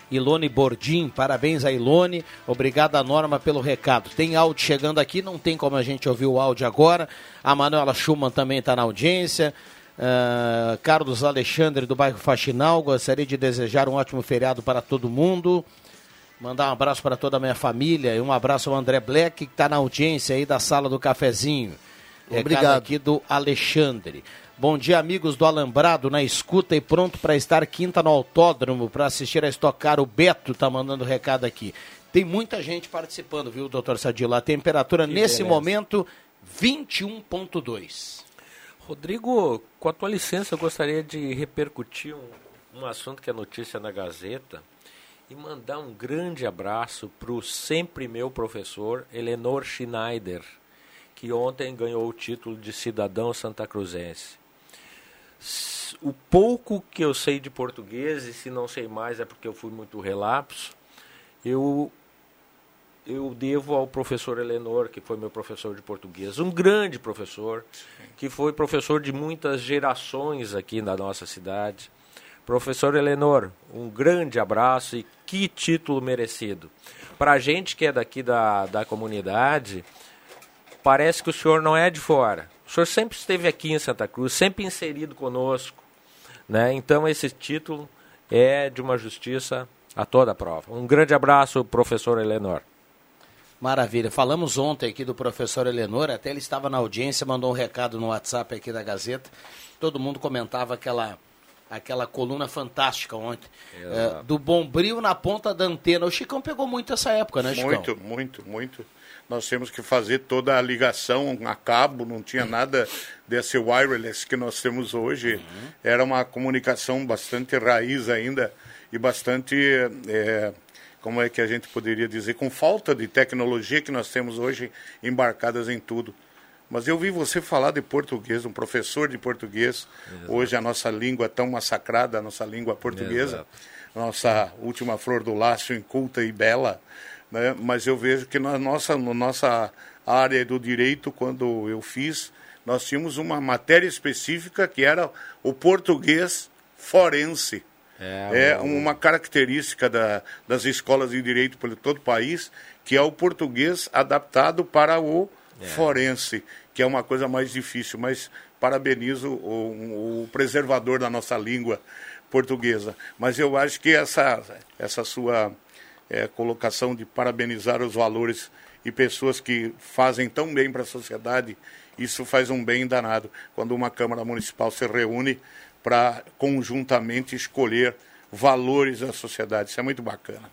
Ilone Bordim, parabéns a Ilone, obrigado a Norma pelo recado. Tem áudio chegando aqui, não tem como a gente ouvir o áudio agora. A Manuela Schumann também está na audiência. Uh, Carlos Alexandre do bairro Faxinal, gostaria de desejar um ótimo feriado para todo mundo. Mandar um abraço para toda a minha família e um abraço ao André Black, que está na audiência aí da sala do cafezinho. Obrigado. Recado aqui do Alexandre. Bom dia, amigos do Alambrado, na escuta e pronto para estar quinta no autódromo para assistir a estocar. O Beto tá mandando recado aqui. Tem muita gente participando, viu, doutor Sadilo? A temperatura que nesse beleza. momento, 21,2. Rodrigo, com a tua licença, eu gostaria de repercutir um, um assunto que é notícia na Gazeta e mandar um grande abraço para o sempre meu professor, Eleanor Schneider, que ontem ganhou o título de cidadão santacruzense o pouco que eu sei de português, e se não sei mais é porque eu fui muito relapso, eu, eu devo ao professor Eleanor, que foi meu professor de português, um grande professor, que foi professor de muitas gerações aqui na nossa cidade. Professor Eleanor, um grande abraço e que título merecido. Para a gente que é daqui da, da comunidade, parece que o senhor não é de fora o senhor sempre esteve aqui em Santa Cruz, sempre inserido conosco. Né? Então, esse título é de uma justiça a toda a prova. Um grande abraço, professor Eleanor. Maravilha. Falamos ontem aqui do professor Eleanor, até ele estava na audiência, mandou um recado no WhatsApp aqui da Gazeta. Todo mundo comentava aquela aquela coluna fantástica ontem. É, do Bombril na ponta da antena. O Chicão pegou muito essa época, né, Chicão? Muito, muito, muito nós temos que fazer toda a ligação a cabo, não tinha nada desse wireless que nós temos hoje. Uhum. Era uma comunicação bastante raiz ainda e bastante, é, como é que a gente poderia dizer, com falta de tecnologia que nós temos hoje embarcadas em tudo. Mas eu vi você falar de português, um professor de português. Exato. Hoje a nossa língua tão massacrada, a nossa língua portuguesa, Exato. nossa última flor do lácio, inculta e bela né? mas eu vejo que na nossa, na nossa área do direito, quando eu fiz, nós tínhamos uma matéria específica que era o português forense. É, é uma característica da, das escolas de direito por todo o país, que é o português adaptado para o é. forense, que é uma coisa mais difícil, mas parabenizo o, o preservador da nossa língua portuguesa. Mas eu acho que essa, essa sua é, colocação de parabenizar os valores e pessoas que fazem tão bem para a sociedade, isso faz um bem danado quando uma Câmara Municipal se reúne para conjuntamente escolher valores da sociedade. Isso é muito bacana.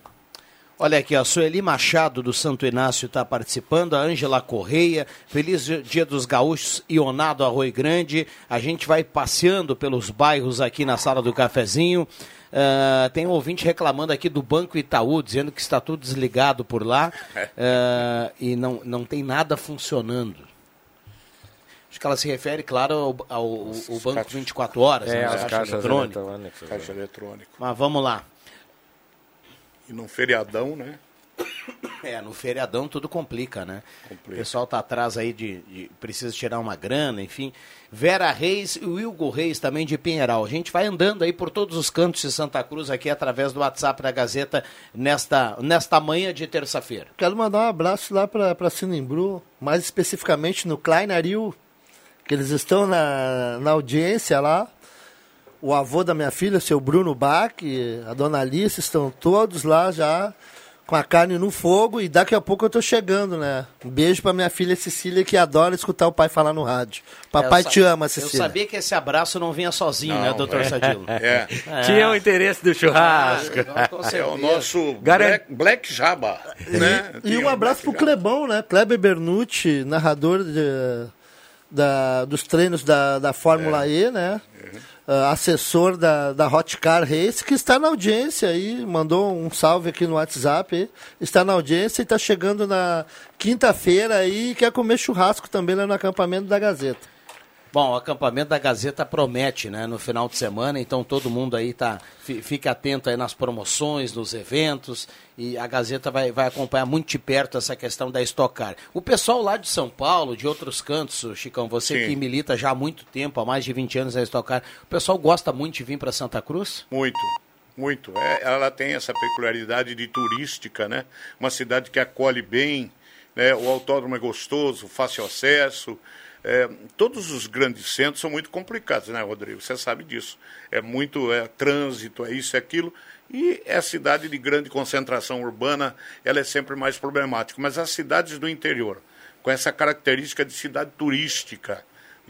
Olha aqui, a Sueli Machado do Santo Inácio está participando, a Ângela Correia, feliz Dia dos Gaúchos, Ionado Arroio Grande. A gente vai passeando pelos bairros aqui na sala do cafezinho. Uh, tem um ouvinte reclamando aqui do Banco Itaú, dizendo que está tudo desligado por lá uh, *laughs* e não, não tem nada funcionando. Acho que ela se refere, claro, ao, ao, ao Banco 24 Horas, É, né? as Caixa caixas eletrônica. eletrônicas. Caixa eletrônico. Mas vamos lá. E num feriadão, né? *coughs* É, no feriadão tudo complica, né? Complica. O pessoal tá atrás aí de, de- precisa tirar uma grana, enfim. Vera Reis e o Wilgo Reis também de Pinheiral. A gente vai andando aí por todos os cantos de Santa Cruz aqui através do WhatsApp da Gazeta nesta, nesta manhã de terça-feira. Quero mandar um abraço lá para Sinembru, mais especificamente no Klein Aril, que eles estão na, na audiência lá. O avô da minha filha, seu Bruno Bach, a dona Alice, estão todos lá já com a carne no fogo e daqui a pouco eu tô chegando, né? Um beijo para minha filha Cecília, que adora escutar o pai falar no rádio. Papai É, Eu te ama, Eu Cecília. sabia que esse abraço não vinha sozinho, né, Não, doutor é. Sadilo? É. Tinha o interesse do churrasco. Ah, É certeza. o nosso Garan- Black, Black Jabba, né? E Tinha um abraço pro Black Jabba. Clebão, né? Kleber Bernucci, narrador de- da- dos treinos da, da Fórmula E, né? Ah, assessor da, da Hot Car Race, que está na audiência aí, mandou um salve aqui no WhatsApp, aí, está na audiência e está chegando na quinta-feira aí e quer comer churrasco também lá no acampamento da Gazeta. Bom, o acampamento da Gazeta promete, né, no final de semana, então todo mundo aí tá, fi- fica atento aí nas promoções, nos eventos, e a Gazeta vai, vai acompanhar muito de perto essa questão da Stock Car. O pessoal lá de São Paulo, de outros cantos, Chicão, você Sim. que milita já há muito tempo, há mais de 20 anos na Stock Car, o pessoal gosta muito de vir para Santa Cruz? Muito, muito. É, ela tem essa peculiaridade de turística, né? Uma cidade que acolhe bem, né? o autódromo é gostoso, fácil acesso. É, todos os grandes centros são muito complicados, né, Rodrigo? Você sabe disso. É muito é, trânsito, é isso, é aquilo. E é cidade de grande concentração urbana, ela é sempre mais problemática. Mas as cidades do interior, com essa característica de cidade turística,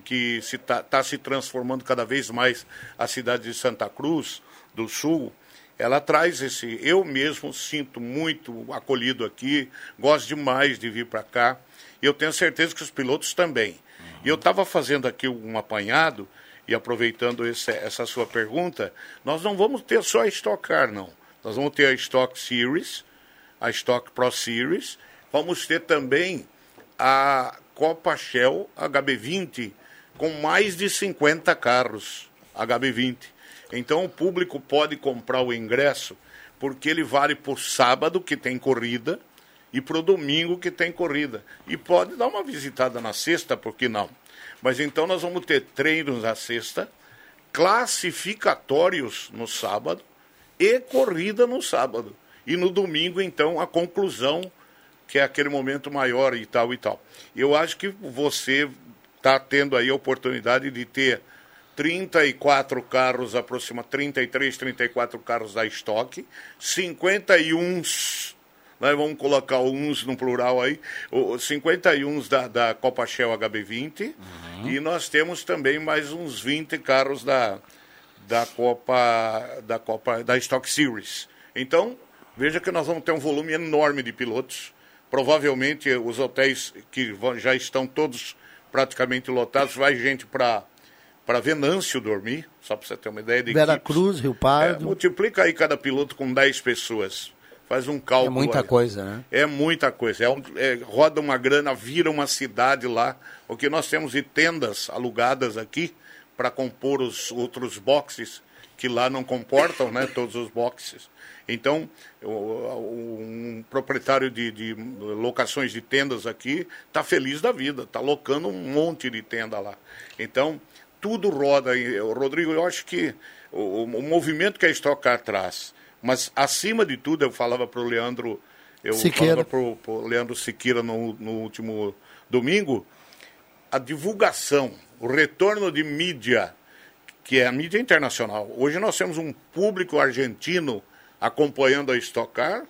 que está se, tá, tá se transformando cada vez mais a cidade de Santa Cruz do Sul, ela traz esse. Eu mesmo sinto muito acolhido aqui, gosto demais de vir para cá, e eu tenho certeza que os pilotos também. E eu estava fazendo aqui um apanhado, e aproveitando esse, essa sua pergunta, nós não vamos ter só a Stock Car, não. Nós vamos ter a Stock Series, a Stock Pro Series, vamos ter também a Copa Shell HB20 com mais de 50 carros HB20. Então o público pode comprar o ingresso porque ele vale por sábado, que tem corrida, e para o domingo, que tem corrida. E pode dar uma visitada na sexta, por que não? Mas então nós vamos ter treinos na sexta, classificatórios no sábado e corrida no sábado. E no domingo, então, a conclusão, que é aquele momento maior e tal e tal. Eu acho que você está tendo aí a oportunidade de ter 34 carros, aproxima 33, 34 carros da estoque, 51, nós vamos colocar uns no plural aí, o- 51 da, da Copa Shell HB20, e nós temos também mais uns 20 carros da, da Copa da Copa da Stock Series. Então, veja que nós vamos ter um volume enorme de pilotos. Provavelmente os hotéis que vão- já estão todos praticamente lotados, vai gente para para Venâncio dormir, só para você ter uma ideia de Vera equipes. Cruz, Rio É, Pardo. multiplica aí cada piloto com 10 pessoas. Faz um cálculo. É muita aí. coisa, né? É muita coisa. É um- é, roda uma grana, vira uma cidade lá. O que nós temos de tendas alugadas aqui para compor os outros boxes, que lá não comportam né, todos os boxes. Então, um proprietário de, de locações de tendas aqui está feliz da vida, está locando um monte de tenda lá. Então, tudo roda. Rodrigo, eu acho que o, o movimento que a Stock Car traz, mas acima de tudo, eu falava para o Leandro, eu Siqueira. falava para o Leandro Siqueira no, no último domingo, a divulgação, o retorno de mídia, que é a mídia internacional. Hoje nós temos um público argentino acompanhando a Stock Car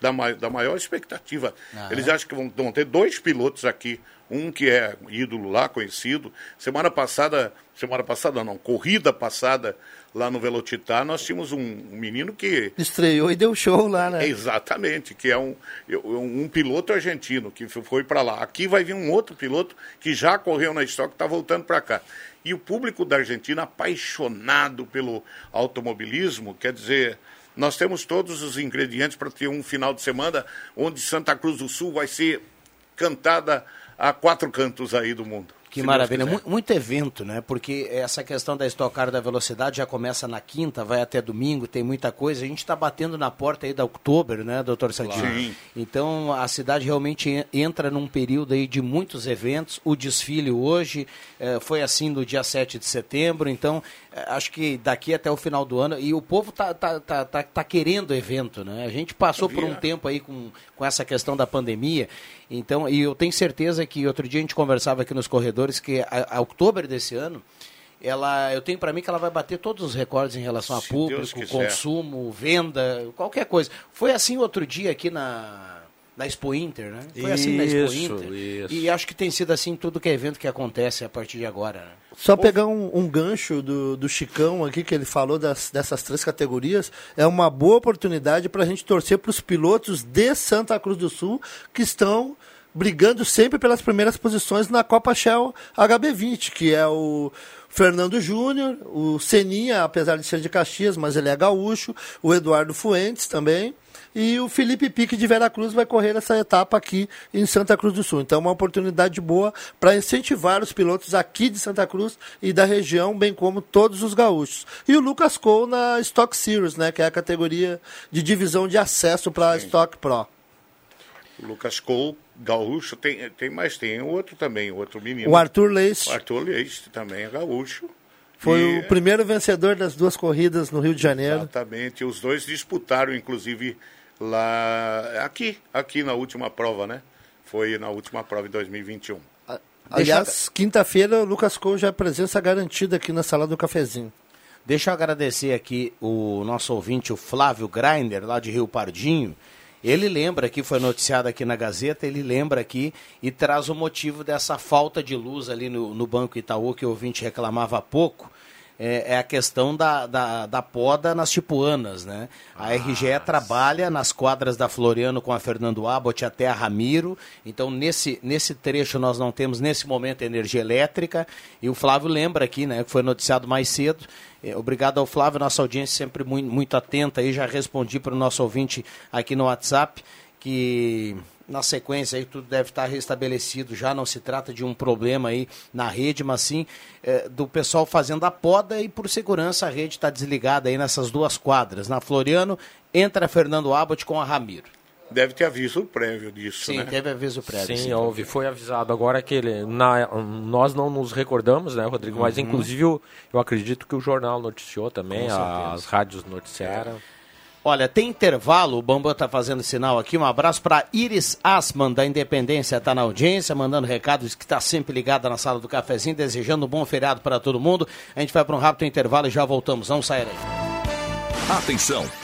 da, da maior expectativa. Ah, Eles é? acham que vão, vão ter dois pilotos aqui, um que é ídolo lá, conhecido. Semana passada, semana passada não, corrida passada lá no Velocitar, nós tínhamos um, um menino que Estreou e deu show lá, né? Exatamente, que é um, eu- um piloto argentino que foi para lá. Aqui vai vir um outro piloto que já correu na Stock, está voltando para cá. E o público da Argentina apaixonado pelo automobilismo, quer dizer, nós temos todos os ingredientes para ter um final de semana onde Santa Cruz do Sul vai ser cantada a quatro cantos aí do mundo. Que maravilha. Mu- Muito evento, né? Porque essa questão da estocar da velocidade já começa na quinta, vai até domingo, tem muita coisa. A gente está batendo na porta aí da outubro, né, doutor Sadinho? Claro. Sim. Então a cidade realmente en- entra num período aí de muitos eventos. O desfile hoje eh, foi assim no dia 7 de setembro, então eh, acho que daqui até o final do ano. E o povo tá, tá, tá, tá, tá querendo evento, né? A gente passou por um tempo aí com, com essa questão da pandemia. Então, e eu tenho certeza que outro dia a gente conversava aqui nos corredores que a, a outubro desse ano. Ela, eu tenho para mim que ela vai bater todos os recordes em relação a Se público, consumo, venda, qualquer coisa. Foi assim outro dia aqui na, na Expo Inter, né? Foi assim na Expo Isso, Inter. isso. E acho que tem sido assim tudo que é evento que acontece a partir de agora. Né? Só pegar um, um gancho do, do Chicão aqui, que ele falou das, dessas três categorias, é uma boa oportunidade para a gente torcer para os pilotos de Santa Cruz do Sul, que estão brigando sempre pelas primeiras posições na Copa Shell HB20, que é o Fernando Júnior, o Seninha, apesar de ser de Caxias, mas ele é gaúcho, o Eduardo Fuentes também, e o Felipe Pique de Veracruz vai correr essa etapa aqui em Santa Cruz do Sul. Então, é uma oportunidade boa para incentivar os pilotos aqui de Santa Cruz e da região, bem como todos os gaúchos. E o Lucas Cole na Stock Series, né, que é a categoria de divisão de acesso para a Stock Pro. O Lucas Cole, gaúcho, tem, tem mais, tem outro também, outro menino. O Arthur Leist. O Arthur Leist também é gaúcho. Foi E- o primeiro vencedor das duas corridas no Rio de Janeiro. Exatamente. Os dois disputaram, inclusive, lá. Aqui, aqui na última prova, né? Foi na última prova em 2021. Aliás, quinta-feira o Lucas Cole já é presença garantida aqui na sala do cafezinho. Deixa eu agradecer aqui o nosso ouvinte, o Flávio Grinder, lá de Rio Pardinho. Ele lembra aqui, foi noticiado aqui na Gazeta, ele lembra aqui e traz o motivo dessa falta de luz ali no, no Banco Itaú, que o ouvinte reclamava há pouco. É, é a questão da, da, da poda nas Tipuanas, né? A RGE trabalha nas quadras da Floriano com a Fernando Abbott até a Ramiro. Então, nesse, nesse trecho, nós não temos, nesse momento, energia elétrica. E o Flávio lembra aqui, né? Que foi noticiado mais cedo. É, Obrigado ao Flávio, nossa audiência sempre muito, muito atenta. Aí já respondi para o nosso ouvinte aqui no WhatsApp que na sequência aí tudo deve estar restabelecido. Já não se trata de um problema aí na rede, mas sim é, do pessoal fazendo a poda e por segurança a rede está desligada aí nessas duas quadras. Na Floriano entra Fernando Abbott com a Ramiro. Deve ter aviso prévio disso, Sim, né? teve aviso prévio. Sim, houve, foi avisado. Agora que ele, na, nós não nos recordamos, né, Rodrigo? Mas Uhum. inclusive eu, eu acredito que o jornal noticiou também, as rádios noticiaram. Olha, tem intervalo, o Bambam está fazendo sinal aqui. Um abraço para Iris Asman, da Independência, está na audiência, mandando recados que está sempre ligada na sala do cafezinho, desejando um bom feriado para todo mundo. A gente vai para um rápido intervalo e já voltamos. Vamos sair aí. Atenção!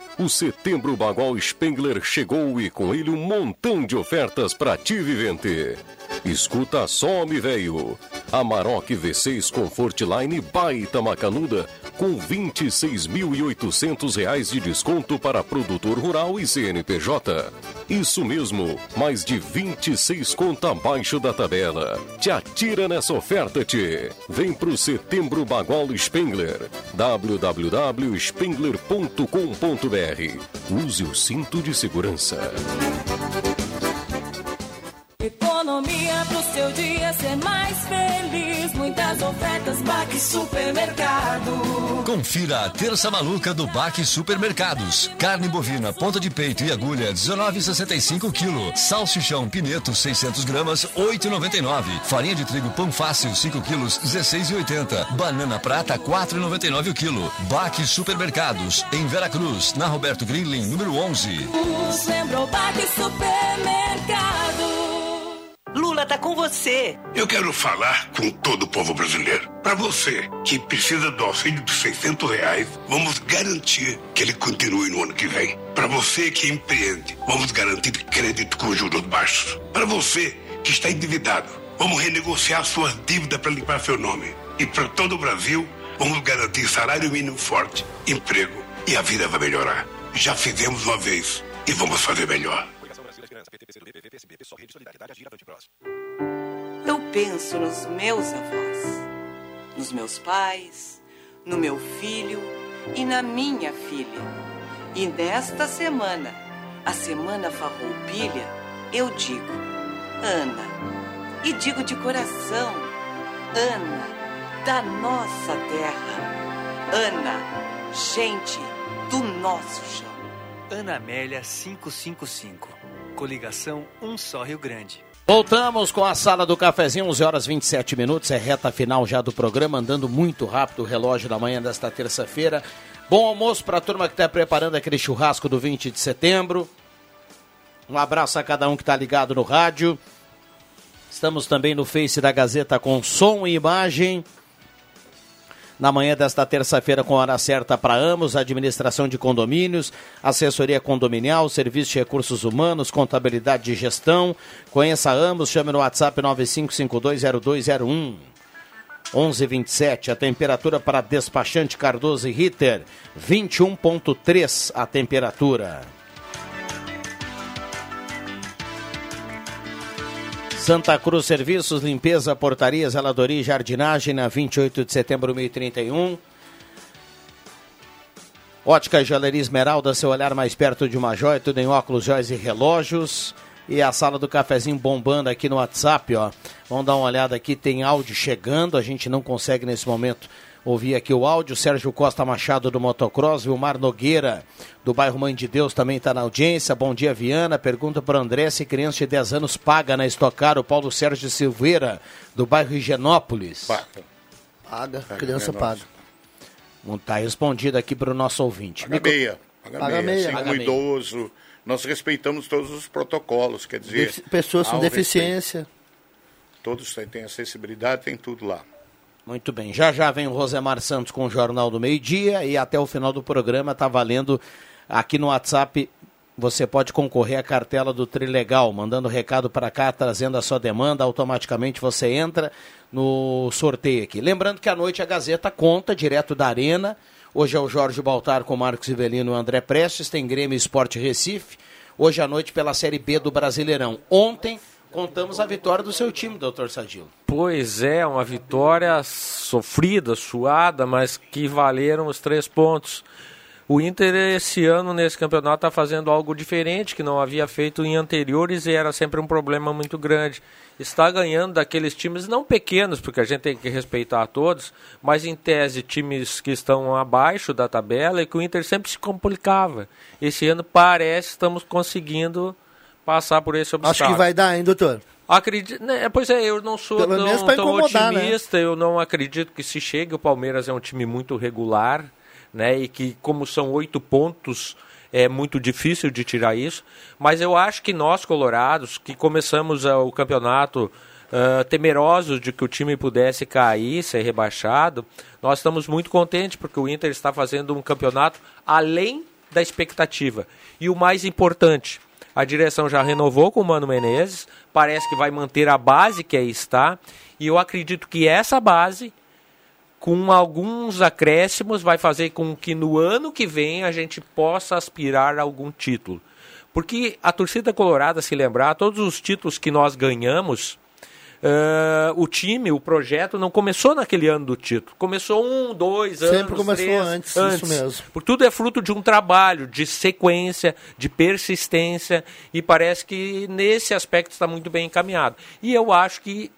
O Setembro Bagual Spengler chegou e com ele um montão de ofertas para ti, vivente. Escuta só, me veio. Amarok V6 Comfortline Baita Macanuda com 26.800 reais de desconto para produtor rural e CNPJ. Isso mesmo, mais de 26 conta abaixo da tabela. Te atira nessa oferta, te. Vem pro Setembro Bagual Spengler. www.spengler.com.br Use o cinto de segurança. Economia pro seu dia ser mais feliz. Muitas ofertas, Baque Supermercado. Confira a terça maluca do Baque Supermercados. Carne bovina, ponta de peito e agulha, 19,65 kg. Salsichão pineto, 600 gramas, 8,99. Farinha de trigo pão fácil, 5 quilos, 16,80. Banana prata, 4,99 o quilo. Baque Supermercados, em Veracruz, na Roberto Greenlin, número 11. Nos lembrou Baque Supermercado. Lula tá com você. Eu quero falar com todo o povo brasileiro. Para você que precisa do auxílio de 600 reais, vamos garantir que ele continue no ano que vem. Para você que empreende, vamos garantir crédito com juros baixos. Para você que está endividado, Vamos renegociar suas dívidas para limpar seu nome. E para todo o Brasil, vamos garantir salário mínimo forte, emprego e a vida vai melhorar. Já fizemos uma vez e vamos fazer melhor. Eu penso nos meus avós, nos meus pais, no meu filho e na minha filha. E nesta semana, a Semana Farroupilha, eu digo, Ana, e digo de coração, Ana, da nossa terra, Ana, gente do nosso chão. Ana Amélia 555. Coligação Um Só Rio Grande. Voltamos com a sala do cafezinho, 11 horas 27 minutos, é reta final já do programa, andando muito rápido o relógio da manhã desta terça-feira. Bom almoço para a turma que está preparando aquele churrasco do 20 de setembro. Um abraço a cada um que está ligado no rádio. Estamos também no Face da Gazeta com som e imagem na manhã desta terça-feira com hora certa para Amos, administração de condomínios, assessoria condominial, serviço de recursos humanos, contabilidade de gestão. Conheça Amos, chame no WhatsApp 95520201. 11:27 a temperatura para despachante Cardoso e Ritter 21.3 a temperatura. Santa Cruz Serviços, Limpeza, Portaria, Zeladoria e Jardinagem, na 28 de setembro de 2031. Ótica e Joalheria Esmeralda, seu olhar mais perto de uma joia, tudo em óculos, joias e relógios. E a sala do cafezinho bombando aqui no WhatsApp, ó. Vamos dar uma olhada aqui, tem áudio chegando, a gente não consegue nesse momento ouvir aqui o áudio. Sérgio Costa Machado do Motocross, Vilmar Nogueira do bairro Mãe de Deus também está na audiência. Bom dia, Viana. Pergunta para André se criança de 10 anos paga na Estocar. O Paulo Sérgio Silveira do bairro Higienópolis. Paga. Paga, criança paga. Não está respondido aqui para o nosso ouvinte. Paga meia. Paga, Paga meia. meia. Assim, Paga um meia. idoso. Nós respeitamos todos os protocolos, quer dizer... Defi- pessoas com deficiência. respeito. Todos têm, têm acessibilidade, tem tudo lá. Muito bem, já já vem o Rosemar Santos com o Jornal do Meio Dia e até o final do programa está valendo aqui no WhatsApp. Você pode concorrer à cartela do Trilegal, mandando recado para cá, trazendo a sua demanda, automaticamente você entra no sorteio aqui. Lembrando que à noite a Gazeta conta direto da Arena. Hoje é o Jorge Baltar com Marcos Ivelino e André Prestes, tem Grêmio Esporte Recife. Hoje à noite pela Série B do Brasileirão. Ontem contamos a vitória do seu time, doutor Sadilo. Pois é, uma vitória sofrida, suada, mas que valeram os três pontos. O Inter, esse ano, nesse campeonato, está fazendo algo diferente que não havia feito em anteriores e era sempre um problema muito grande. Está ganhando daqueles times não pequenos, porque a gente tem que respeitar todos, mas em tese, times que estão abaixo da tabela e que o Inter sempre se complicava. Esse ano parece que estamos conseguindo passar por esse obstáculo. Acho que vai dar, hein, doutor? Acredito, né, pois é, eu não sou Pelo tão, tão né? otimista, eu não acredito que se chegue. O Palmeiras é um time muito regular, né? E que, como são oito pontos, é muito difícil de tirar isso. Mas eu acho que nós, colorados, que começamos ah, o campeonato ah, temerosos de que o time pudesse cair, ser rebaixado, nós estamos muito contentes porque o Inter está fazendo um campeonato além da expectativa. E o mais importante, a direção já renovou com o Mano Menezes, parece que vai manter a base que aí está, e eu acredito que essa base, com alguns acréscimos, vai fazer com que no ano que vem a gente possa aspirar a algum título. Porque a torcida colorada, se lembrar, todos os títulos que nós ganhamos, eh, o time, o projeto, não começou naquele ano do título. Começou um, dois Sempre anos, começou três, antes, isso mesmo. porque tudo é fruto de um trabalho, de sequência, de persistência, e parece que nesse aspecto está muito bem encaminhado. E eu acho que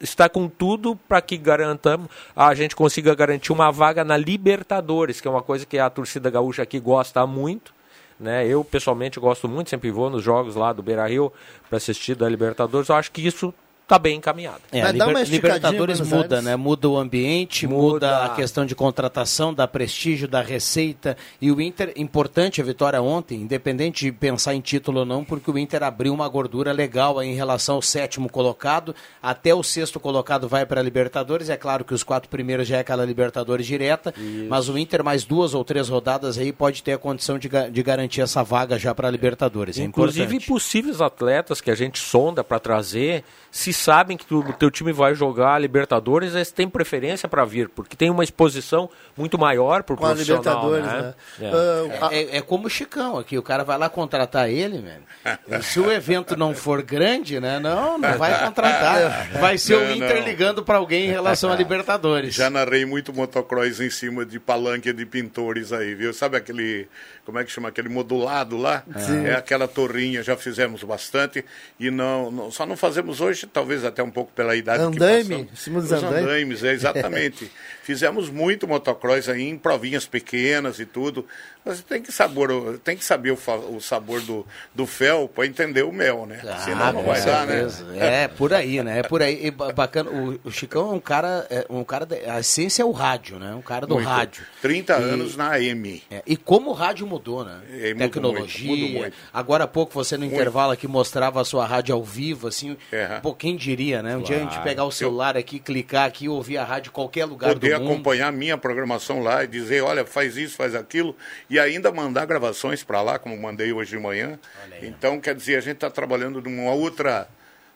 está com tudo para que garantamos, a gente consiga garantir uma vaga na Libertadores, que é uma coisa que a torcida gaúcha aqui gosta muito. Né? Eu, pessoalmente, gosto muito, sempre vou nos jogos lá do Beira Rio para assistir da Libertadores. Eu acho que isso está bem encaminhado. É, Liber- Libertadores muda, né? Muda o ambiente, muda. Muda. a questão de contratação, da prestígio, da receita. E o Inter, importante a vitória ontem, independente de pensar em título ou não, porque o Inter abriu uma gordura legal aí em relação ao sétimo colocado. Até o sexto colocado vai para a Libertadores. É claro que os quatro primeiros já é aquela Libertadores direta, mas o Inter, mais duas ou três rodadas aí, pode ter a condição de, de garantir essa vaga já para a Libertadores. É Inclusive importante. possíveis atletas que a gente sonda para trazer, se sabem que o teu time vai jogar a Libertadores, eles têm preferência para vir, porque tem uma exposição muito maior por Com a profissional, Libertadores, né? né? É. Ah, É, é como o Chicão aqui, o cara vai lá contratar ele, velho. Se o evento não for grande, né? Não, não vai contratar. Vai ser o Não, Inter não. ligando para alguém em relação a *laughs* Libertadores. Já narrei muito motocross em cima de palanque de pintores aí, viu? Sabe aquele, como é que chama, aquele modulado lá? Sim. É aquela torrinha, já fizemos bastante e não, não- só não fazemos hoje, talvez até um pouco pela idade Andaime, que passamos. Os andaime. andaimes, é, exatamente. *laughs* Fizemos muito motocross aí em provinhas pequenas e tudo, mas tem que, sabor, tem que saber o, o sabor do, do fel para entender o mel, né? Senão não vai dar, né? certeza. É, por aí, né? É por aí. E ba- bacana. O, o Chicão é um cara, é um cara, da- a essência é o rádio, né? Um cara do Muito. rádio. 30 E- anos na AM. É, e como o rádio mudou, né? É, Tecnologia. muito, mudou muito. Agora há pouco você no Muito. intervalo aqui mostrava a sua rádio ao vivo, assim. É. Pô, quem diria, né? Um dia a gente Claro. pegar o celular aqui, clicar aqui, ouvir a rádio em qualquer lugar poder do mundo. acompanhar minha programação lá e dizer, olha, faz isso, faz aquilo, e ainda mandar gravações para lá, como mandei hoje de manhã. Então, quer dizer, a gente está trabalhando numa outra,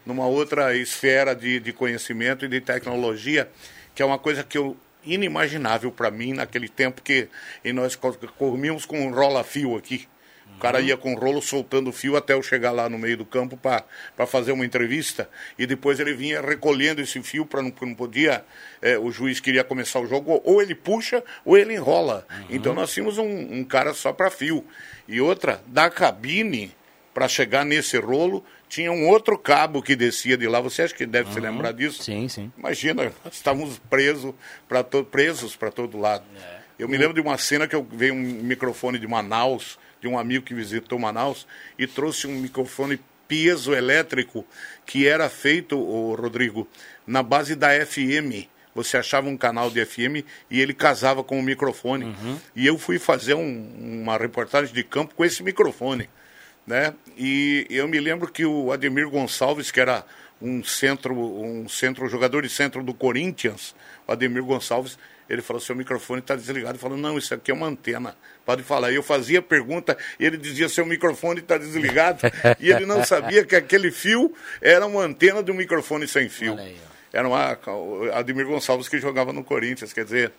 numa outra esfera de, de conhecimento e de tecnologia, que é uma coisa que eu inimaginável para mim naquele tempo que e nós co- corríamos com um rola-fio aqui. O cara ia com o rolo soltando o fio até eu chegar lá no meio do campo para fazer uma entrevista. E depois ele vinha recolhendo esse fio para não, não podia. eh, o juiz queria começar o jogo, ou ele puxa ou ele enrola. Então nós tínhamos um, um cara só para fio. E outra, da cabine, para chegar nesse rolo, tinha um outro cabo que descia de lá. Você acha que deve se lembrar disso? Sim, sim. Imagina, nós estávamos presos para to presos para todo lado. Eu me lembro de uma cena que eu veio um microfone de Manaus, de um amigo que visitou Manaus, e trouxe um microfone piezoelétrico que era feito, o Rodrigo, na base da FM. Você achava um canal de FM e ele casava com o microfone. E eu fui fazer um- uma reportagem de campo com esse microfone né? E eu me lembro que o Ademir Gonçalves, que era um centro, um centro jogador de centro do Corinthians, o Ademir Gonçalves, ele falou: seu microfone está desligado. Ele falou: não, isso aqui é uma antena. Pode falar. Eu fazia pergunta, e ele dizia: seu microfone está desligado. *laughs* e ele não sabia que aquele fio era uma antena de um microfone sem fio. Era uma, o Ademir Gonçalves que jogava no Corinthians. Quer dizer,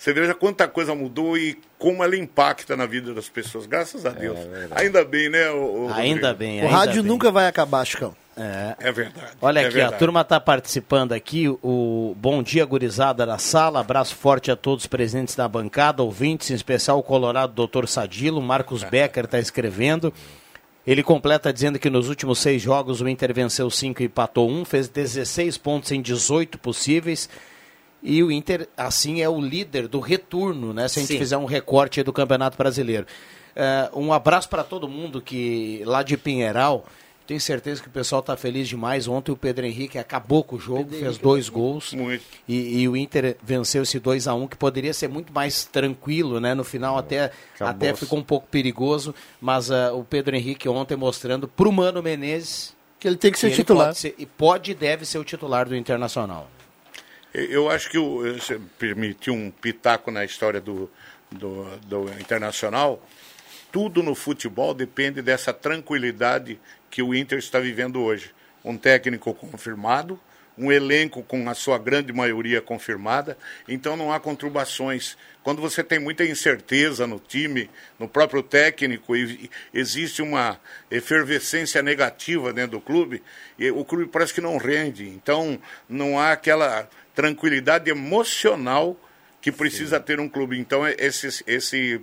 você veja quanta coisa mudou e como ela impacta na vida das pessoas. Graças a Deus. ainda bem, né? O, o Ainda Rodrigo? bem, O ainda rádio bem. nunca vai acabar, Chicão. É. É verdade. Olha é aqui, verdade. a turma está participando aqui. O bom dia, gurizada da sala. Abraço forte a todos presentes na bancada, ouvintes, em especial o Colorado Doutor Sadilo. Marcos Becker está escrevendo. Ele completa dizendo que nos últimos seis jogos o Inter venceu cinco e empatou um, fez 16 pontos em 18 possíveis. E o Inter, assim, é o líder do retorno, né? Se a gente Sim. fizer um recorte aí do Campeonato Brasileiro. É, um abraço para todo mundo que lá de Pinheiral. Tenho certeza que o pessoal está feliz demais. Ontem o Pedro Henrique acabou com o jogo, fez dois gols. E, e o Inter venceu esse 2 a 1 que poderia ser muito mais tranquilo, né? No final até, até ficou um pouco perigoso. Mas ah, o Pedro Henrique ontem mostrando para o Mano Menezes Que ele tem que ser ele titular. Pode ser, e pode e deve ser o titular do Internacional. Eu- acho que você permitiu um pitaco na história do, do, do Internacional. Tudo no futebol depende dessa tranquilidade que o Inter está vivendo hoje. Um técnico confirmado, um elenco com a sua grande maioria confirmada, então não há conturbações. Quando você tem muita incerteza no time, no próprio técnico, e existe uma efervescência negativa dentro do clube, o clube parece que não rende. Então não há aquela tranquilidade emocional que precisa ter um clube. Então é- esse, esse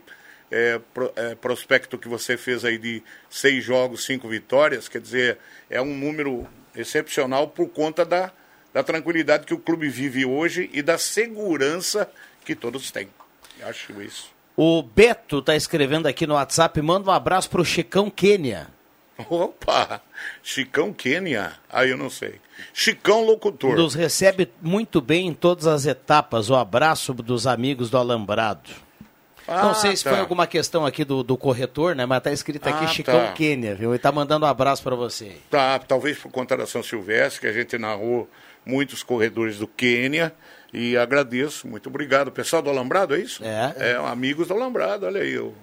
é, pro- é, prospecto que você fez aí de seis jogos, cinco vitórias, quer dizer, é um número excepcional por conta da, da tranquilidade que o clube vive hoje e da segurança que todos têm. Eu Acho isso. O Beto está escrevendo aqui no WhatsApp, manda um abraço para o Chicão Quênia. Opa! Chicão Quênia? Aí eu não sei. Chicão Locutor. Nos recebe muito bem em todas as etapas. O abraço dos amigos do Alambrado. não Ah, sei se tá. foi alguma questão aqui do, do corretor, né? Mas tá escrito aqui Ah, Chicão tá. Quênia, viu? E tá mandando um abraço para você. Tá, talvez por conta da São Silvestre, que a gente narrou muitos corredores do Quênia. E agradeço, muito obrigado. Pessoal do Alambrado, é isso? É. amigos do Alambrado, olha aí. o-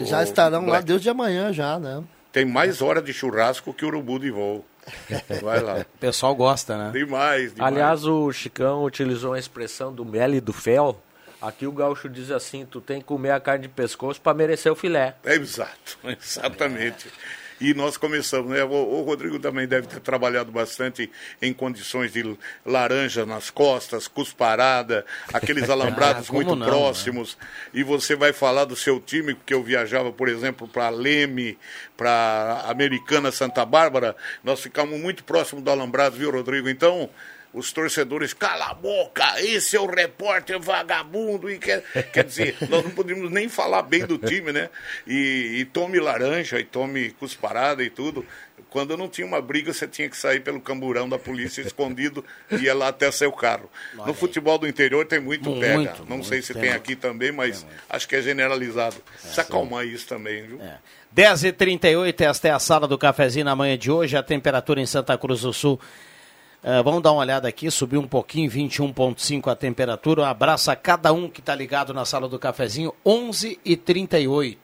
Já o estarão lá Black. desde amanhã já, né? tem mais hora de churrasco que urubu de voo. *laughs* Vai lá. O pessoal gosta, né? Demais, demais. Aliás, o Chicão utilizou a expressão do mel e do fel. Aqui o gaúcho diz assim, tu tem que comer a carne de pescoço para merecer o filé. É exato, *laughs* exatamente. E nós começamos, né? O, o Rodrigo também deve ter trabalhado bastante em condições de laranja nas costas, cusparada, aqueles *laughs* alambrados Ah, muito não, próximos. E você vai falar do seu time, porque eu viajava, por exemplo, para Leme, para Americana Santa Bárbara, nós ficamos muito próximos do alambrado, viu, Rodrigo? Então, os torcedores, cala a boca, esse é o repórter vagabundo. E quer, quer dizer, *laughs* nós não podíamos nem falar bem do time, né? E, e tome laranja, e tome cusparada e tudo. Quando não tinha uma briga, você tinha que sair pelo camburão da polícia escondido e ia lá até seu carro. No futebol do interior tem muito, Muito, pega. Não muito, sei se tem tem aqui também, mas acho que é generalizado. Se acalmar isso também, viu? 10h38, esta é a sala do cafezinho na manhã de hoje. A temperatura em Santa Cruz do Sul. Eh, vamos dar uma olhada aqui, subiu um pouquinho, 21,5 a temperatura. Um abraço a cada um que está ligado na sala do cafezinho, 11h38.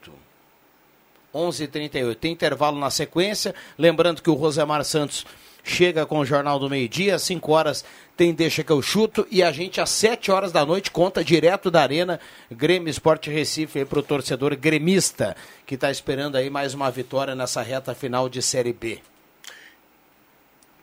11h38. Tem intervalo na sequência. Lembrando que o Rosemar Santos chega com o Jornal do Meio Dia. Às 5 horas tem Deixa que eu chuto. E a gente, às 7 horas da noite, conta direto da Arena Grêmio Esporte Recife para o torcedor gremista, que está esperando aí mais uma vitória nessa reta final de Série B.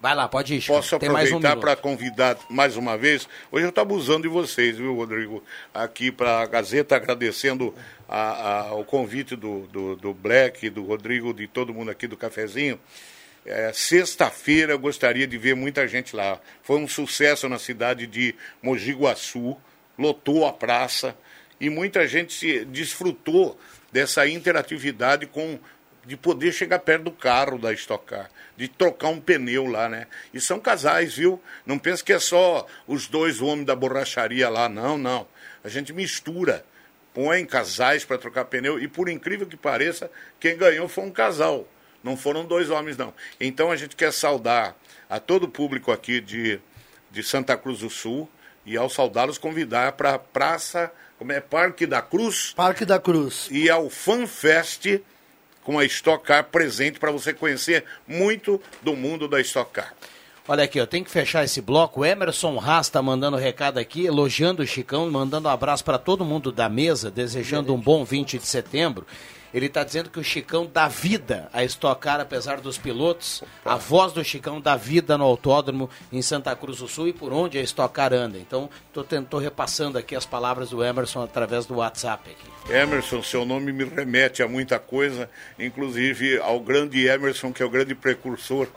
Vai lá, pode ir. Posso um aproveitar minuto. para convidar mais uma vez. Hoje eu estou abusando de vocês, viu, Rodrigo? Aqui para a Gazeta, agradecendo a- a- o convite do, do, do Black, do Rodrigo, de todo mundo aqui do Cafezinho. É, Sexta-feira eu gostaria de ver muita gente lá. Foi um sucesso na cidade de Mogi Guaçu, lotou a praça e muita gente se desfrutou dessa interatividade com de poder chegar perto do carro da Stock Car, de trocar um pneu lá, né? E são casais, viu? Não pensa que é só os dois homens da borracharia lá, não, não. A gente mistura, põe casais para trocar pneu e por incrível que pareça, quem ganhou foi um casal. Não foram dois homens, não. Então a gente quer saudar a todo o público aqui de, de Santa Cruz do Sul e ao saudá-los convidar para a Praça, como é? Parque da Cruz. Parque da Cruz. E ao Fan Fest com a Stock Car presente para você conhecer muito do mundo da Stock Car. Olha aqui, eu tenho que fechar esse bloco. O Emerson está mandando recado aqui, elogiando o Chicão, mandando um abraço para todo mundo da mesa, desejando um bom 20 de setembro. Ele está dizendo que o Chicão dá vida a Stock Car, apesar dos pilotos. A voz do Chicão dá vida no autódromo em Santa Cruz do Sul e por onde a Stock Car anda. Então, estou repassando aqui as palavras do Emerson através do WhatsApp aqui. Emerson, seu nome me remete a muita coisa, inclusive ao grande Emerson, que é o grande precursor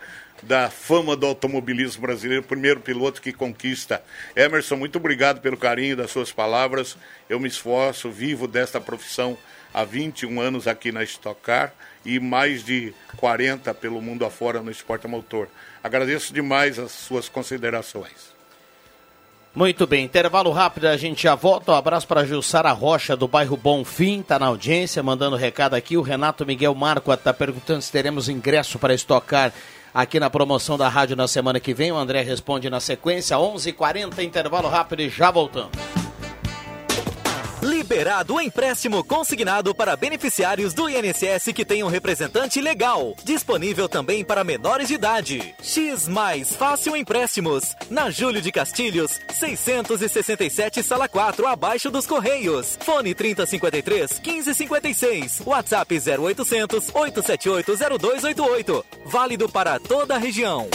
da fama do automobilismo brasileiro, primeiro piloto que conquista. Emerson, muito obrigado pelo carinho das suas palavras. Eu me esforço, vivo desta profissão há 21 anos aqui na Stock Car e mais de 40 pelo mundo afora no esporte motor. Agradeço demais as suas considerações. Muito bem, intervalo rápido, a gente já volta. Um abraço para Jussara Rocha, do bairro Bonfim, tá na audiência, mandando recado aqui. O Renato Miguel Marco está perguntando se teremos ingresso para estocar aqui na promoção da rádio na semana que vem. O André responde na sequência, 11:40 h 40 intervalo rápido e já voltamos. Liberado o empréstimo consignado para beneficiários do INSS que tenham representante legal. Disponível também para menores de idade. X Mais Fácil Empréstimos. Na Júlio de Castilhos, 667 Sala 4, abaixo dos Correios. Fone 3053 1556. WhatsApp 0800 878 0288. Válido para toda a região.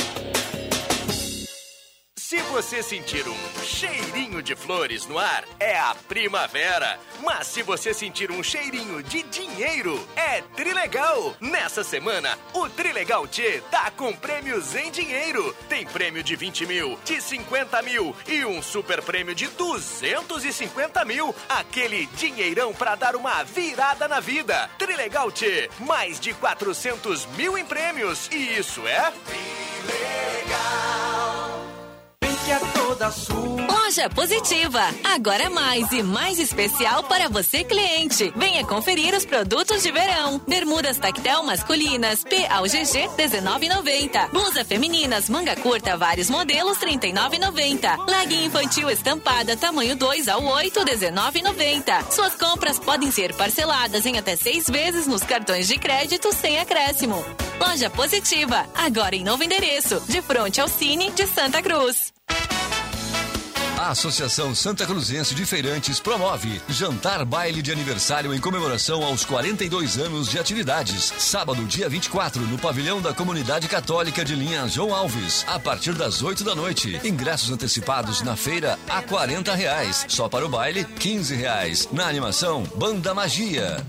Se você sentir um cheirinho de flores no ar, é a primavera. Mas se você sentir um cheirinho de dinheiro, é Trilegal. Nessa semana, o Trilegal T tá com prêmios em dinheiro. Tem prêmio de 20 mil, de 50 mil e um super prêmio de 250 mil. Aquele dinheirão pra dar uma virada na vida. Trilegal T, mais de 400 mil em prêmios. E isso é... A toda Sul. Loja Positiva. Agora mais e mais especial para você, cliente. Venha conferir os produtos de verão. Bermudas tactel masculinas P ao GG 19,90. Blusa femininas manga curta vários modelos 39,90. Legging infantil estampada tamanho 2 ao 8 19,90. Suas compras podem ser parceladas em até seis vezes nos cartões de crédito sem acréscimo. Loja Positiva. Agora em novo endereço, de frente ao Cine de Santa Cruz. A Associação Santa Cruzense de Feirantes promove jantar baile de aniversário em comemoração aos 42 anos de atividades. Sábado, dia 24, no pavilhão da Comunidade Católica de Linha João Alves, a partir das 8 da noite. Ingressos antecipados na feira a 40 reais. Só para o baile, 15 reais. Na animação, Banda Magia.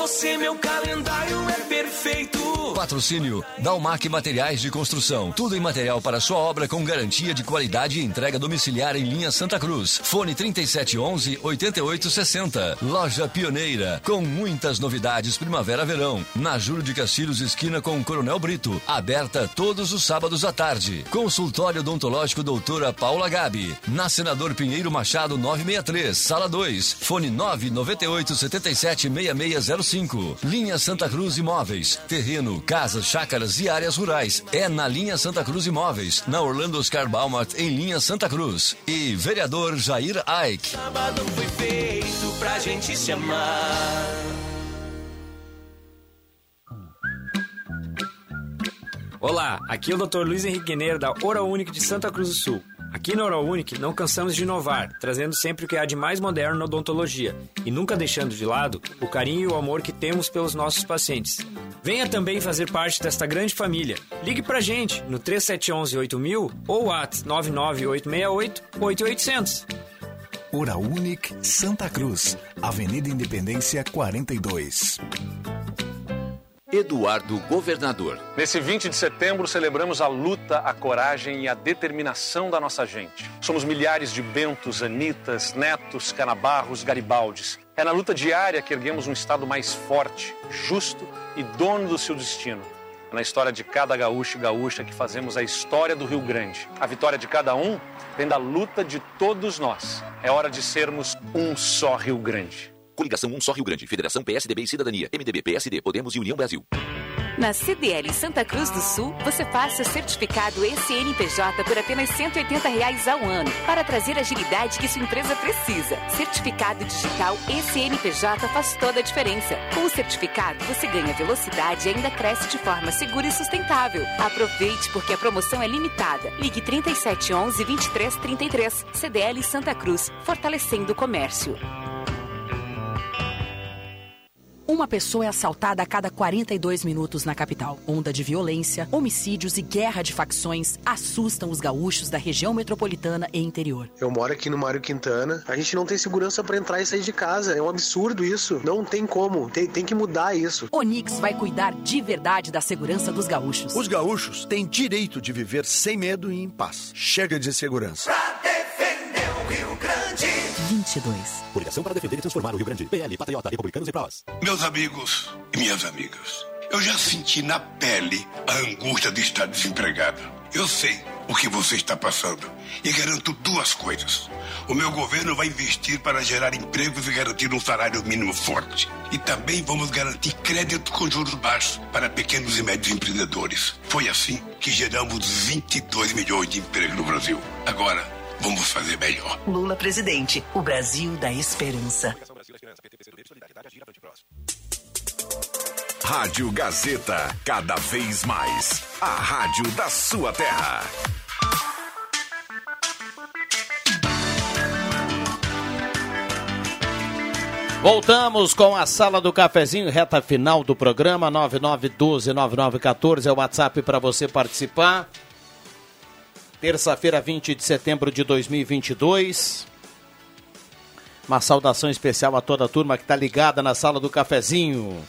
Você, meu calendário é perfeito. Patrocínio Dalmac Materiais de Construção. Tudo em material para sua obra com garantia de qualidade e entrega domiciliar em linha Santa Cruz. Fone 3711 8860. Loja Pioneira. Com muitas novidades primavera-verão. Na Júlio de Castilhos, esquina com Coronel Brito. Aberta todos os sábados à tarde. Consultório odontológico doutora Paula Gabi. Na Senador Pinheiro Machado 963, sala 2. Fone 998 77 6605. Linha Santa Cruz Imóveis. Terreno, casas, chácaras e áreas rurais. É na linha Santa Cruz Imóveis, na Orlando Oscar Baumart, em linha Santa Cruz. E vereador Jair Aik. Sábado foi feito pra gente se amar. Olá, aqui é o Dr. Luiz Henrique Guineiro da Oral Unique de Santa Cruz do Sul. Aqui na Oral Unique não cansamos de inovar, trazendo sempre o que há de mais moderno na odontologia e nunca deixando de lado o carinho e o amor que temos pelos nossos pacientes. Venha também fazer parte desta grande família. Ligue pra gente no 3711 8000 ou at 99868 8800. Oral Unique Santa Cruz, Avenida Independência 42. Eduardo Governador. Nesse 20 de setembro, celebramos a luta, a coragem e a determinação da nossa gente. Somos milhares de Bentos, Anitas, Netos, Canabarros, Garibaldes. É na luta diária que erguemos um Estado mais forte, justo e dono do seu destino. É na história de cada gaúcho e gaúcha que fazemos a história do Rio Grande. A vitória de cada um vem da luta de todos nós. É hora de sermos um só Rio Grande. Coligação Um Só Rio Grande, Federação PSDB e Cidadania, MDB, PSD, Podemos e União Brasil. Na CDL Santa Cruz do Sul, você seu certificado ECNPJ por apenas 180 reais ao ano, para trazer a agilidade que sua empresa precisa. Certificado digital ECNPJ faz toda a diferença. Com o certificado, você ganha velocidade e ainda cresce de forma segura e sustentável. Aproveite porque a promoção é limitada. Ligue 3711 2333. CDL Santa Cruz, fortalecendo o comércio. Uma pessoa é assaltada a cada 42 minutos na capital. Onda de violência, homicídios e guerra de facções assustam os gaúchos da região metropolitana e interior. Eu moro aqui no Mário Quintana. A gente não tem segurança para entrar e sair de casa. É um absurdo isso. Não tem como. Tem, tem que mudar isso. Onix vai cuidar de verdade da segurança dos gaúchos. Os gaúchos têm direito de viver sem medo e em paz. Chega de insegurança. Rio Grande. 22. Coligação para defender e transformar o Rio Grande. PL, Patriota, Republicanos e Prós. Meus amigos e minhas amigas, eu já senti na pele a angústia de estar desempregado. Eu sei o que você está passando e garanto duas coisas. O meu governo vai investir para gerar empregos e garantir um salário mínimo forte. E também vamos garantir crédito com juros baixos para pequenos e médios empreendedores. Foi assim que geramos 22 milhões de empregos no Brasil. Agora, vamos fazer melhor. Lula presidente, o Brasil da esperança. Rádio Gazeta, cada vez mais. A rádio da sua terra. Voltamos com a sala do cafezinho, reta final do programa 99129914 é o WhatsApp para você participar. Terça-feira, 20 de setembro de 2022. Uma saudação especial a toda a turma que está ligada na sala do cafezinho.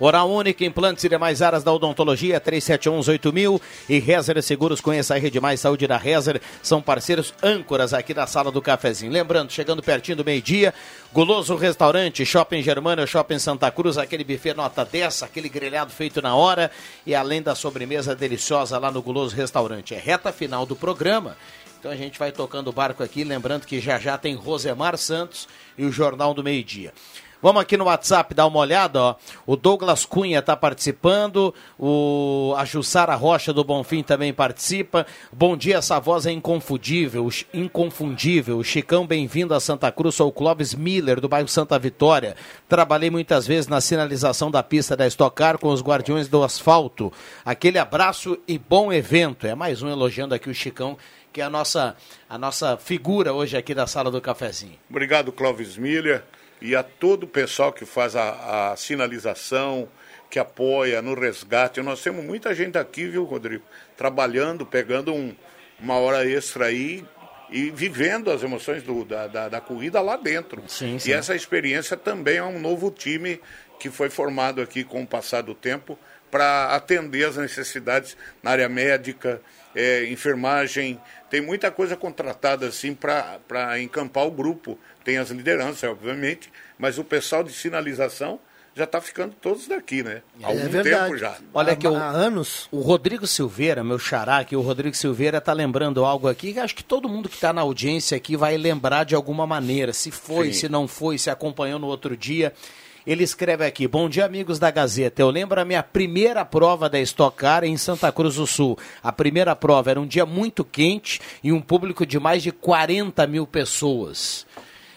Oral Única, implantes e demais áreas da odontologia, 37118000 e Rezer Seguros, conheça a Rede Mais Saúde da Rezer, são parceiros âncoras aqui na sala do cafezinho. Lembrando, chegando pertinho do meio-dia, Guloso Restaurante, Shopping Germana, Shopping Santa Cruz, aquele buffet nota 10, aquele grelhado feito na hora e além da sobremesa deliciosa lá no Guloso Restaurante. É reta final do programa. Então a gente vai tocando o barco aqui, lembrando que já já tem Rosemar Santos e o Jornal do Meio Dia. Vamos aqui no WhatsApp dar uma olhada, ó. O Douglas Cunha está participando, o a Jussara Rocha do Bonfim também participa. Bom dia, essa voz é inconfundível, inconfundível. O Chicão, bem-vindo a Santa Cruz, sou o Clóvis Miller, do bairro Santa Vitória. Trabalhei muitas vezes na sinalização da pista da Estocar com os Guardiões do Asfalto. Aquele abraço e bom evento. É mais um elogiando aqui o Chicão, que é a nossa, a nossa figura hoje aqui da sala do cafezinho. Obrigado, Clóvis Miller e a todo o pessoal que faz a, a, sinalização, que apoia no resgate. Nós temos muita gente aqui, viu, Rodrigo? Trabalhando, pegando um, uma hora extra aí e vivendo as emoções do, da, da, da, corrida lá dentro. Sim, sim. E essa experiência também é um novo time que foi formado aqui com o passar do tempo para atender as necessidades na área médica, é, enfermagem. Tem muita coisa contratada assim para encampar o grupo tem as lideranças, obviamente, mas o pessoal de sinalização já está ficando todos daqui, né? Há algum é tempo já. Olha que há, há anos. O Rodrigo Silveira, meu xará, que o Rodrigo Silveira está lembrando algo aqui que acho que todo mundo que está na audiência aqui vai lembrar de alguma maneira, se foi, Sim. se não foi, se acompanhou no outro dia. Ele escreve aqui: Bom dia, amigos da Gazeta. Eu lembro a minha primeira prova da Stock Car em Santa Cruz do Sul. A primeira prova era um dia muito quente e um público de mais de 40 mil pessoas.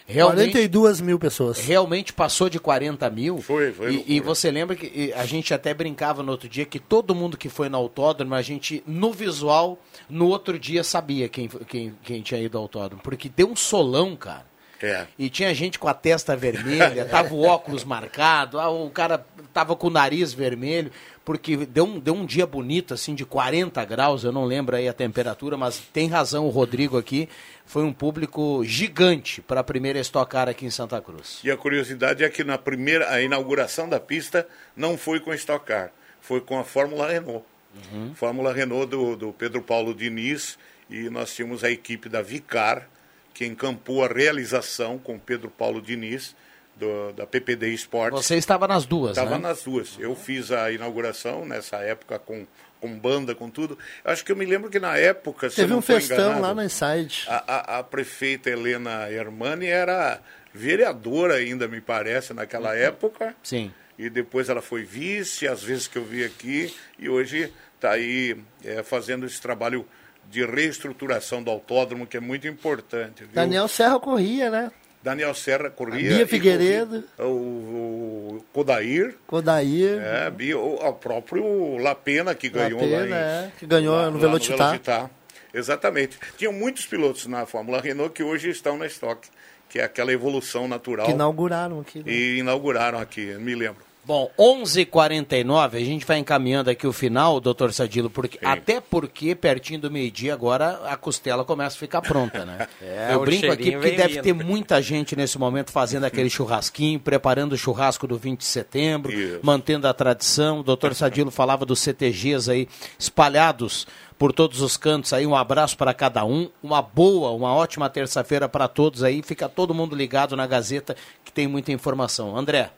Realmente, 42 mil pessoas. Realmente passou de 40 mil. Foi, foi. E, e você lembra que a gente até brincava no outro dia que todo mundo que foi no autódromo, a gente, no visual, no outro dia sabia quem, quem, quem tinha ido ao autódromo. Porque deu um solão, cara. É. E tinha gente com a testa vermelha, tava o óculos marcado, ah, o cara tava com o nariz vermelho, porque deu um, deu um dia bonito, assim, de 40 graus, eu não lembro aí a temperatura, mas tem razão o Rodrigo aqui, foi um público gigante para a primeira estocar aqui em Santa Cruz. E a curiosidade é que na primeira, a inauguração da pista não foi com estocar, foi com a Fórmula Renault. Uhum. Fórmula Renault do, do Pedro Paulo Diniz, e nós tínhamos a equipe da Vicar, que encampou a realização com Pedro Paulo Diniz, do, da PPD Esportes. Você estava nas duas, Estava né? nas duas. Eu fiz a inauguração nessa época com, com banda, com tudo. Acho que eu me lembro que na época... Teve um festão enganado, lá no Inside. A, a, a, prefeita Helena Hermani era vereadora ainda, me parece, naquela uhum. época. Sim. E depois ela foi vice, às vezes que eu vi aqui, e hoje está aí é, fazendo esse trabalho de reestruturação do autódromo, que é muito importante. Viu? Daniel Serra corria, né? Daniel Serra corria. Bia Figueiredo. o, o Kodair. Kodair. É, Bia, o, o próprio Lapena, que ganhou Lapena, lá em, é, que ganhou lá, no Velocitar. Exatamente. Tinham muitos pilotos na Fórmula Renault que hoje estão na Stock, que é aquela evolução natural. Que inauguraram aqui. Né? E inauguraram aqui, me lembro. Bom, 11:49 a gente vai encaminhando aqui o final, doutor Sadilo, porque até porque pertinho do meio-dia agora a costela começa a ficar pronta, né? *laughs* É, Eu brinco aqui porque deve ter muita gente nesse momento fazendo aquele churrasquinho, preparando o churrasco do 20 de setembro, Isso. mantendo a tradição. O doutor Sadilo *laughs* falava dos CTGs aí espalhados por todos os cantos aí. Um abraço para cada um, uma boa, uma ótima terça-feira para todos aí. Fica todo mundo ligado na Gazeta que tem muita informação. André.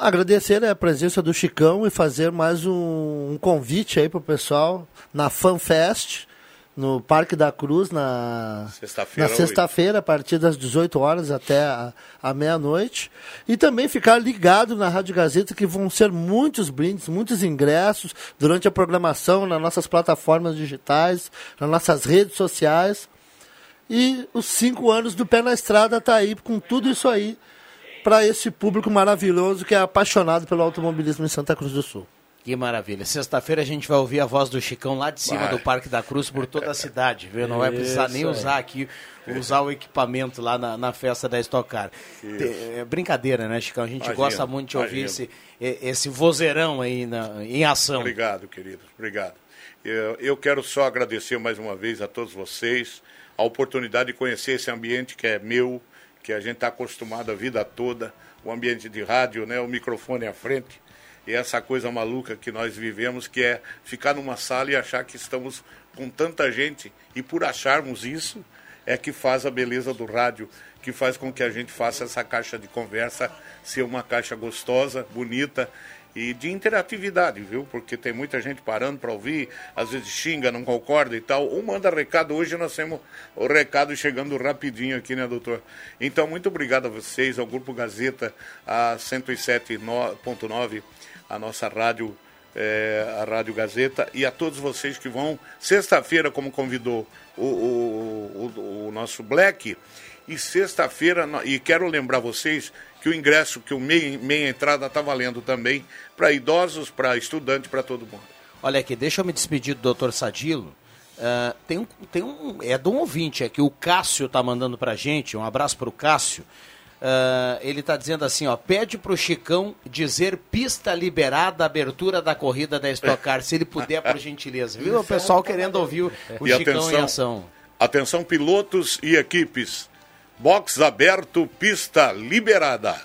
Agradecer a presença do Chicão e fazer mais um, um convite aí para o pessoal na FanFest, no Parque da Cruz, na sexta-feira, na sexta-feira a partir das 18 horas até a, a meia-noite. E também ficar ligado na Rádio Gazeta, que vão ser muitos brindes, muitos ingressos durante a programação nas nossas plataformas digitais, nas nossas redes sociais. E os cinco anos do Pé na Estrada tá aí com tudo isso aí para esse público maravilhoso que é apaixonado pelo automobilismo em Santa Cruz do Sul. Que maravilha. Sexta-feira a gente vai ouvir a voz do Chicão lá de cima vai. do Parque da Cruz por toda a cidade, viu? Não vai precisar nem usar aqui, usar o equipamento lá na, na festa da Stock Car. É brincadeira, né, Chicão? A gente imagina, gosta muito de ouvir esse, esse vozeirão aí na, em ação. Obrigado, querido. Obrigado. Eu, eu quero só agradecer mais uma vez a todos vocês a oportunidade de conhecer esse ambiente que é meu, que a gente está acostumado a vida toda, o ambiente de rádio, né, o microfone à frente. e essa coisa maluca que nós vivemos, que é ficar numa sala e achar que estamos com tanta gente, e por acharmos isso, é que faz a beleza do rádio, que faz com que a gente faça essa caixa de conversa ser uma caixa gostosa, bonita e de interatividade, viu? Porque tem muita gente parando para ouvir, às vezes xinga, não concorda e tal, ou manda recado. Hoje nós temos o recado chegando rapidinho aqui, né, doutor? Então, muito obrigado a vocês, ao Grupo Gazeta, a 107.9, a nossa rádio, é, a Rádio Gazeta, e a todos vocês que vão, sexta-feira, como convidou o, o, o, o nosso Black, e sexta-feira, e quero lembrar vocês que o ingresso, que o meia, meia entrada está valendo também para idosos, para estudantes, para todo mundo. Olha aqui, deixa eu me despedir do doutor Sadilo. Uh, tem um, tem um, é de um ouvinte aqui, o Cássio está mandando para gente, um abraço para o Cássio. Uh, ele está dizendo assim, ó, pede para o Chicão dizer pista liberada, abertura da corrida da Stock Car, se ele puder, por gentileza. Viu? O pessoal querendo ouvir o, o Chicão atenção, em ação. Atenção, pilotos e equipes. Box aberto, pista liberada.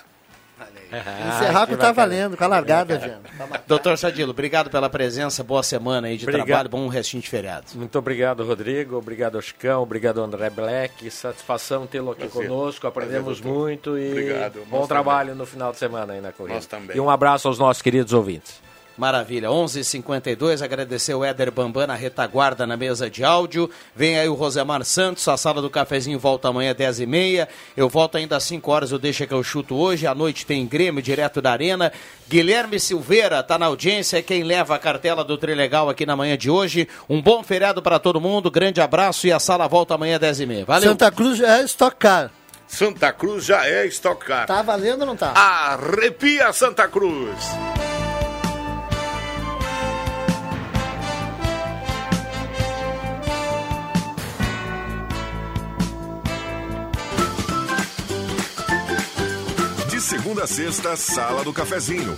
Encerrar que tá valendo, com a largada, Viana. Doutor Sadilo, obrigado pela presença, boa semana aí de obrigado. trabalho, bom restinho de feriado. Muito obrigado, Rodrigo, obrigado, Oscão, obrigado, André Black, satisfação tê-lo aqui Prazer. conosco, aprendemos Prazer, muito e obrigado. bom Nós trabalho também. no final de semana aí na corrida. Nós também. E um abraço aos nossos queridos ouvintes. Maravilha, 11:52 h 52 agradecer o Éder Bambam na retaguarda na mesa de áudio. Vem aí o Rosemar Santos, a sala do cafezinho volta amanhã às 10h30. Eu volto ainda às 5 horas, eu deixo que eu chuto hoje. À noite tem Grêmio, direto da Arena. Guilherme Silveira está na audiência, é quem leva a cartela do Trilegal aqui na manhã de hoje. Um bom feriado para todo mundo, grande abraço e a sala volta amanhã às 10h30. Valeu. Santa Cruz já é estocar. Santa Cruz já é estocar. Tá valendo ou não tá? Arrepia Santa Cruz. Segunda a sexta, Sala do Cafezinho.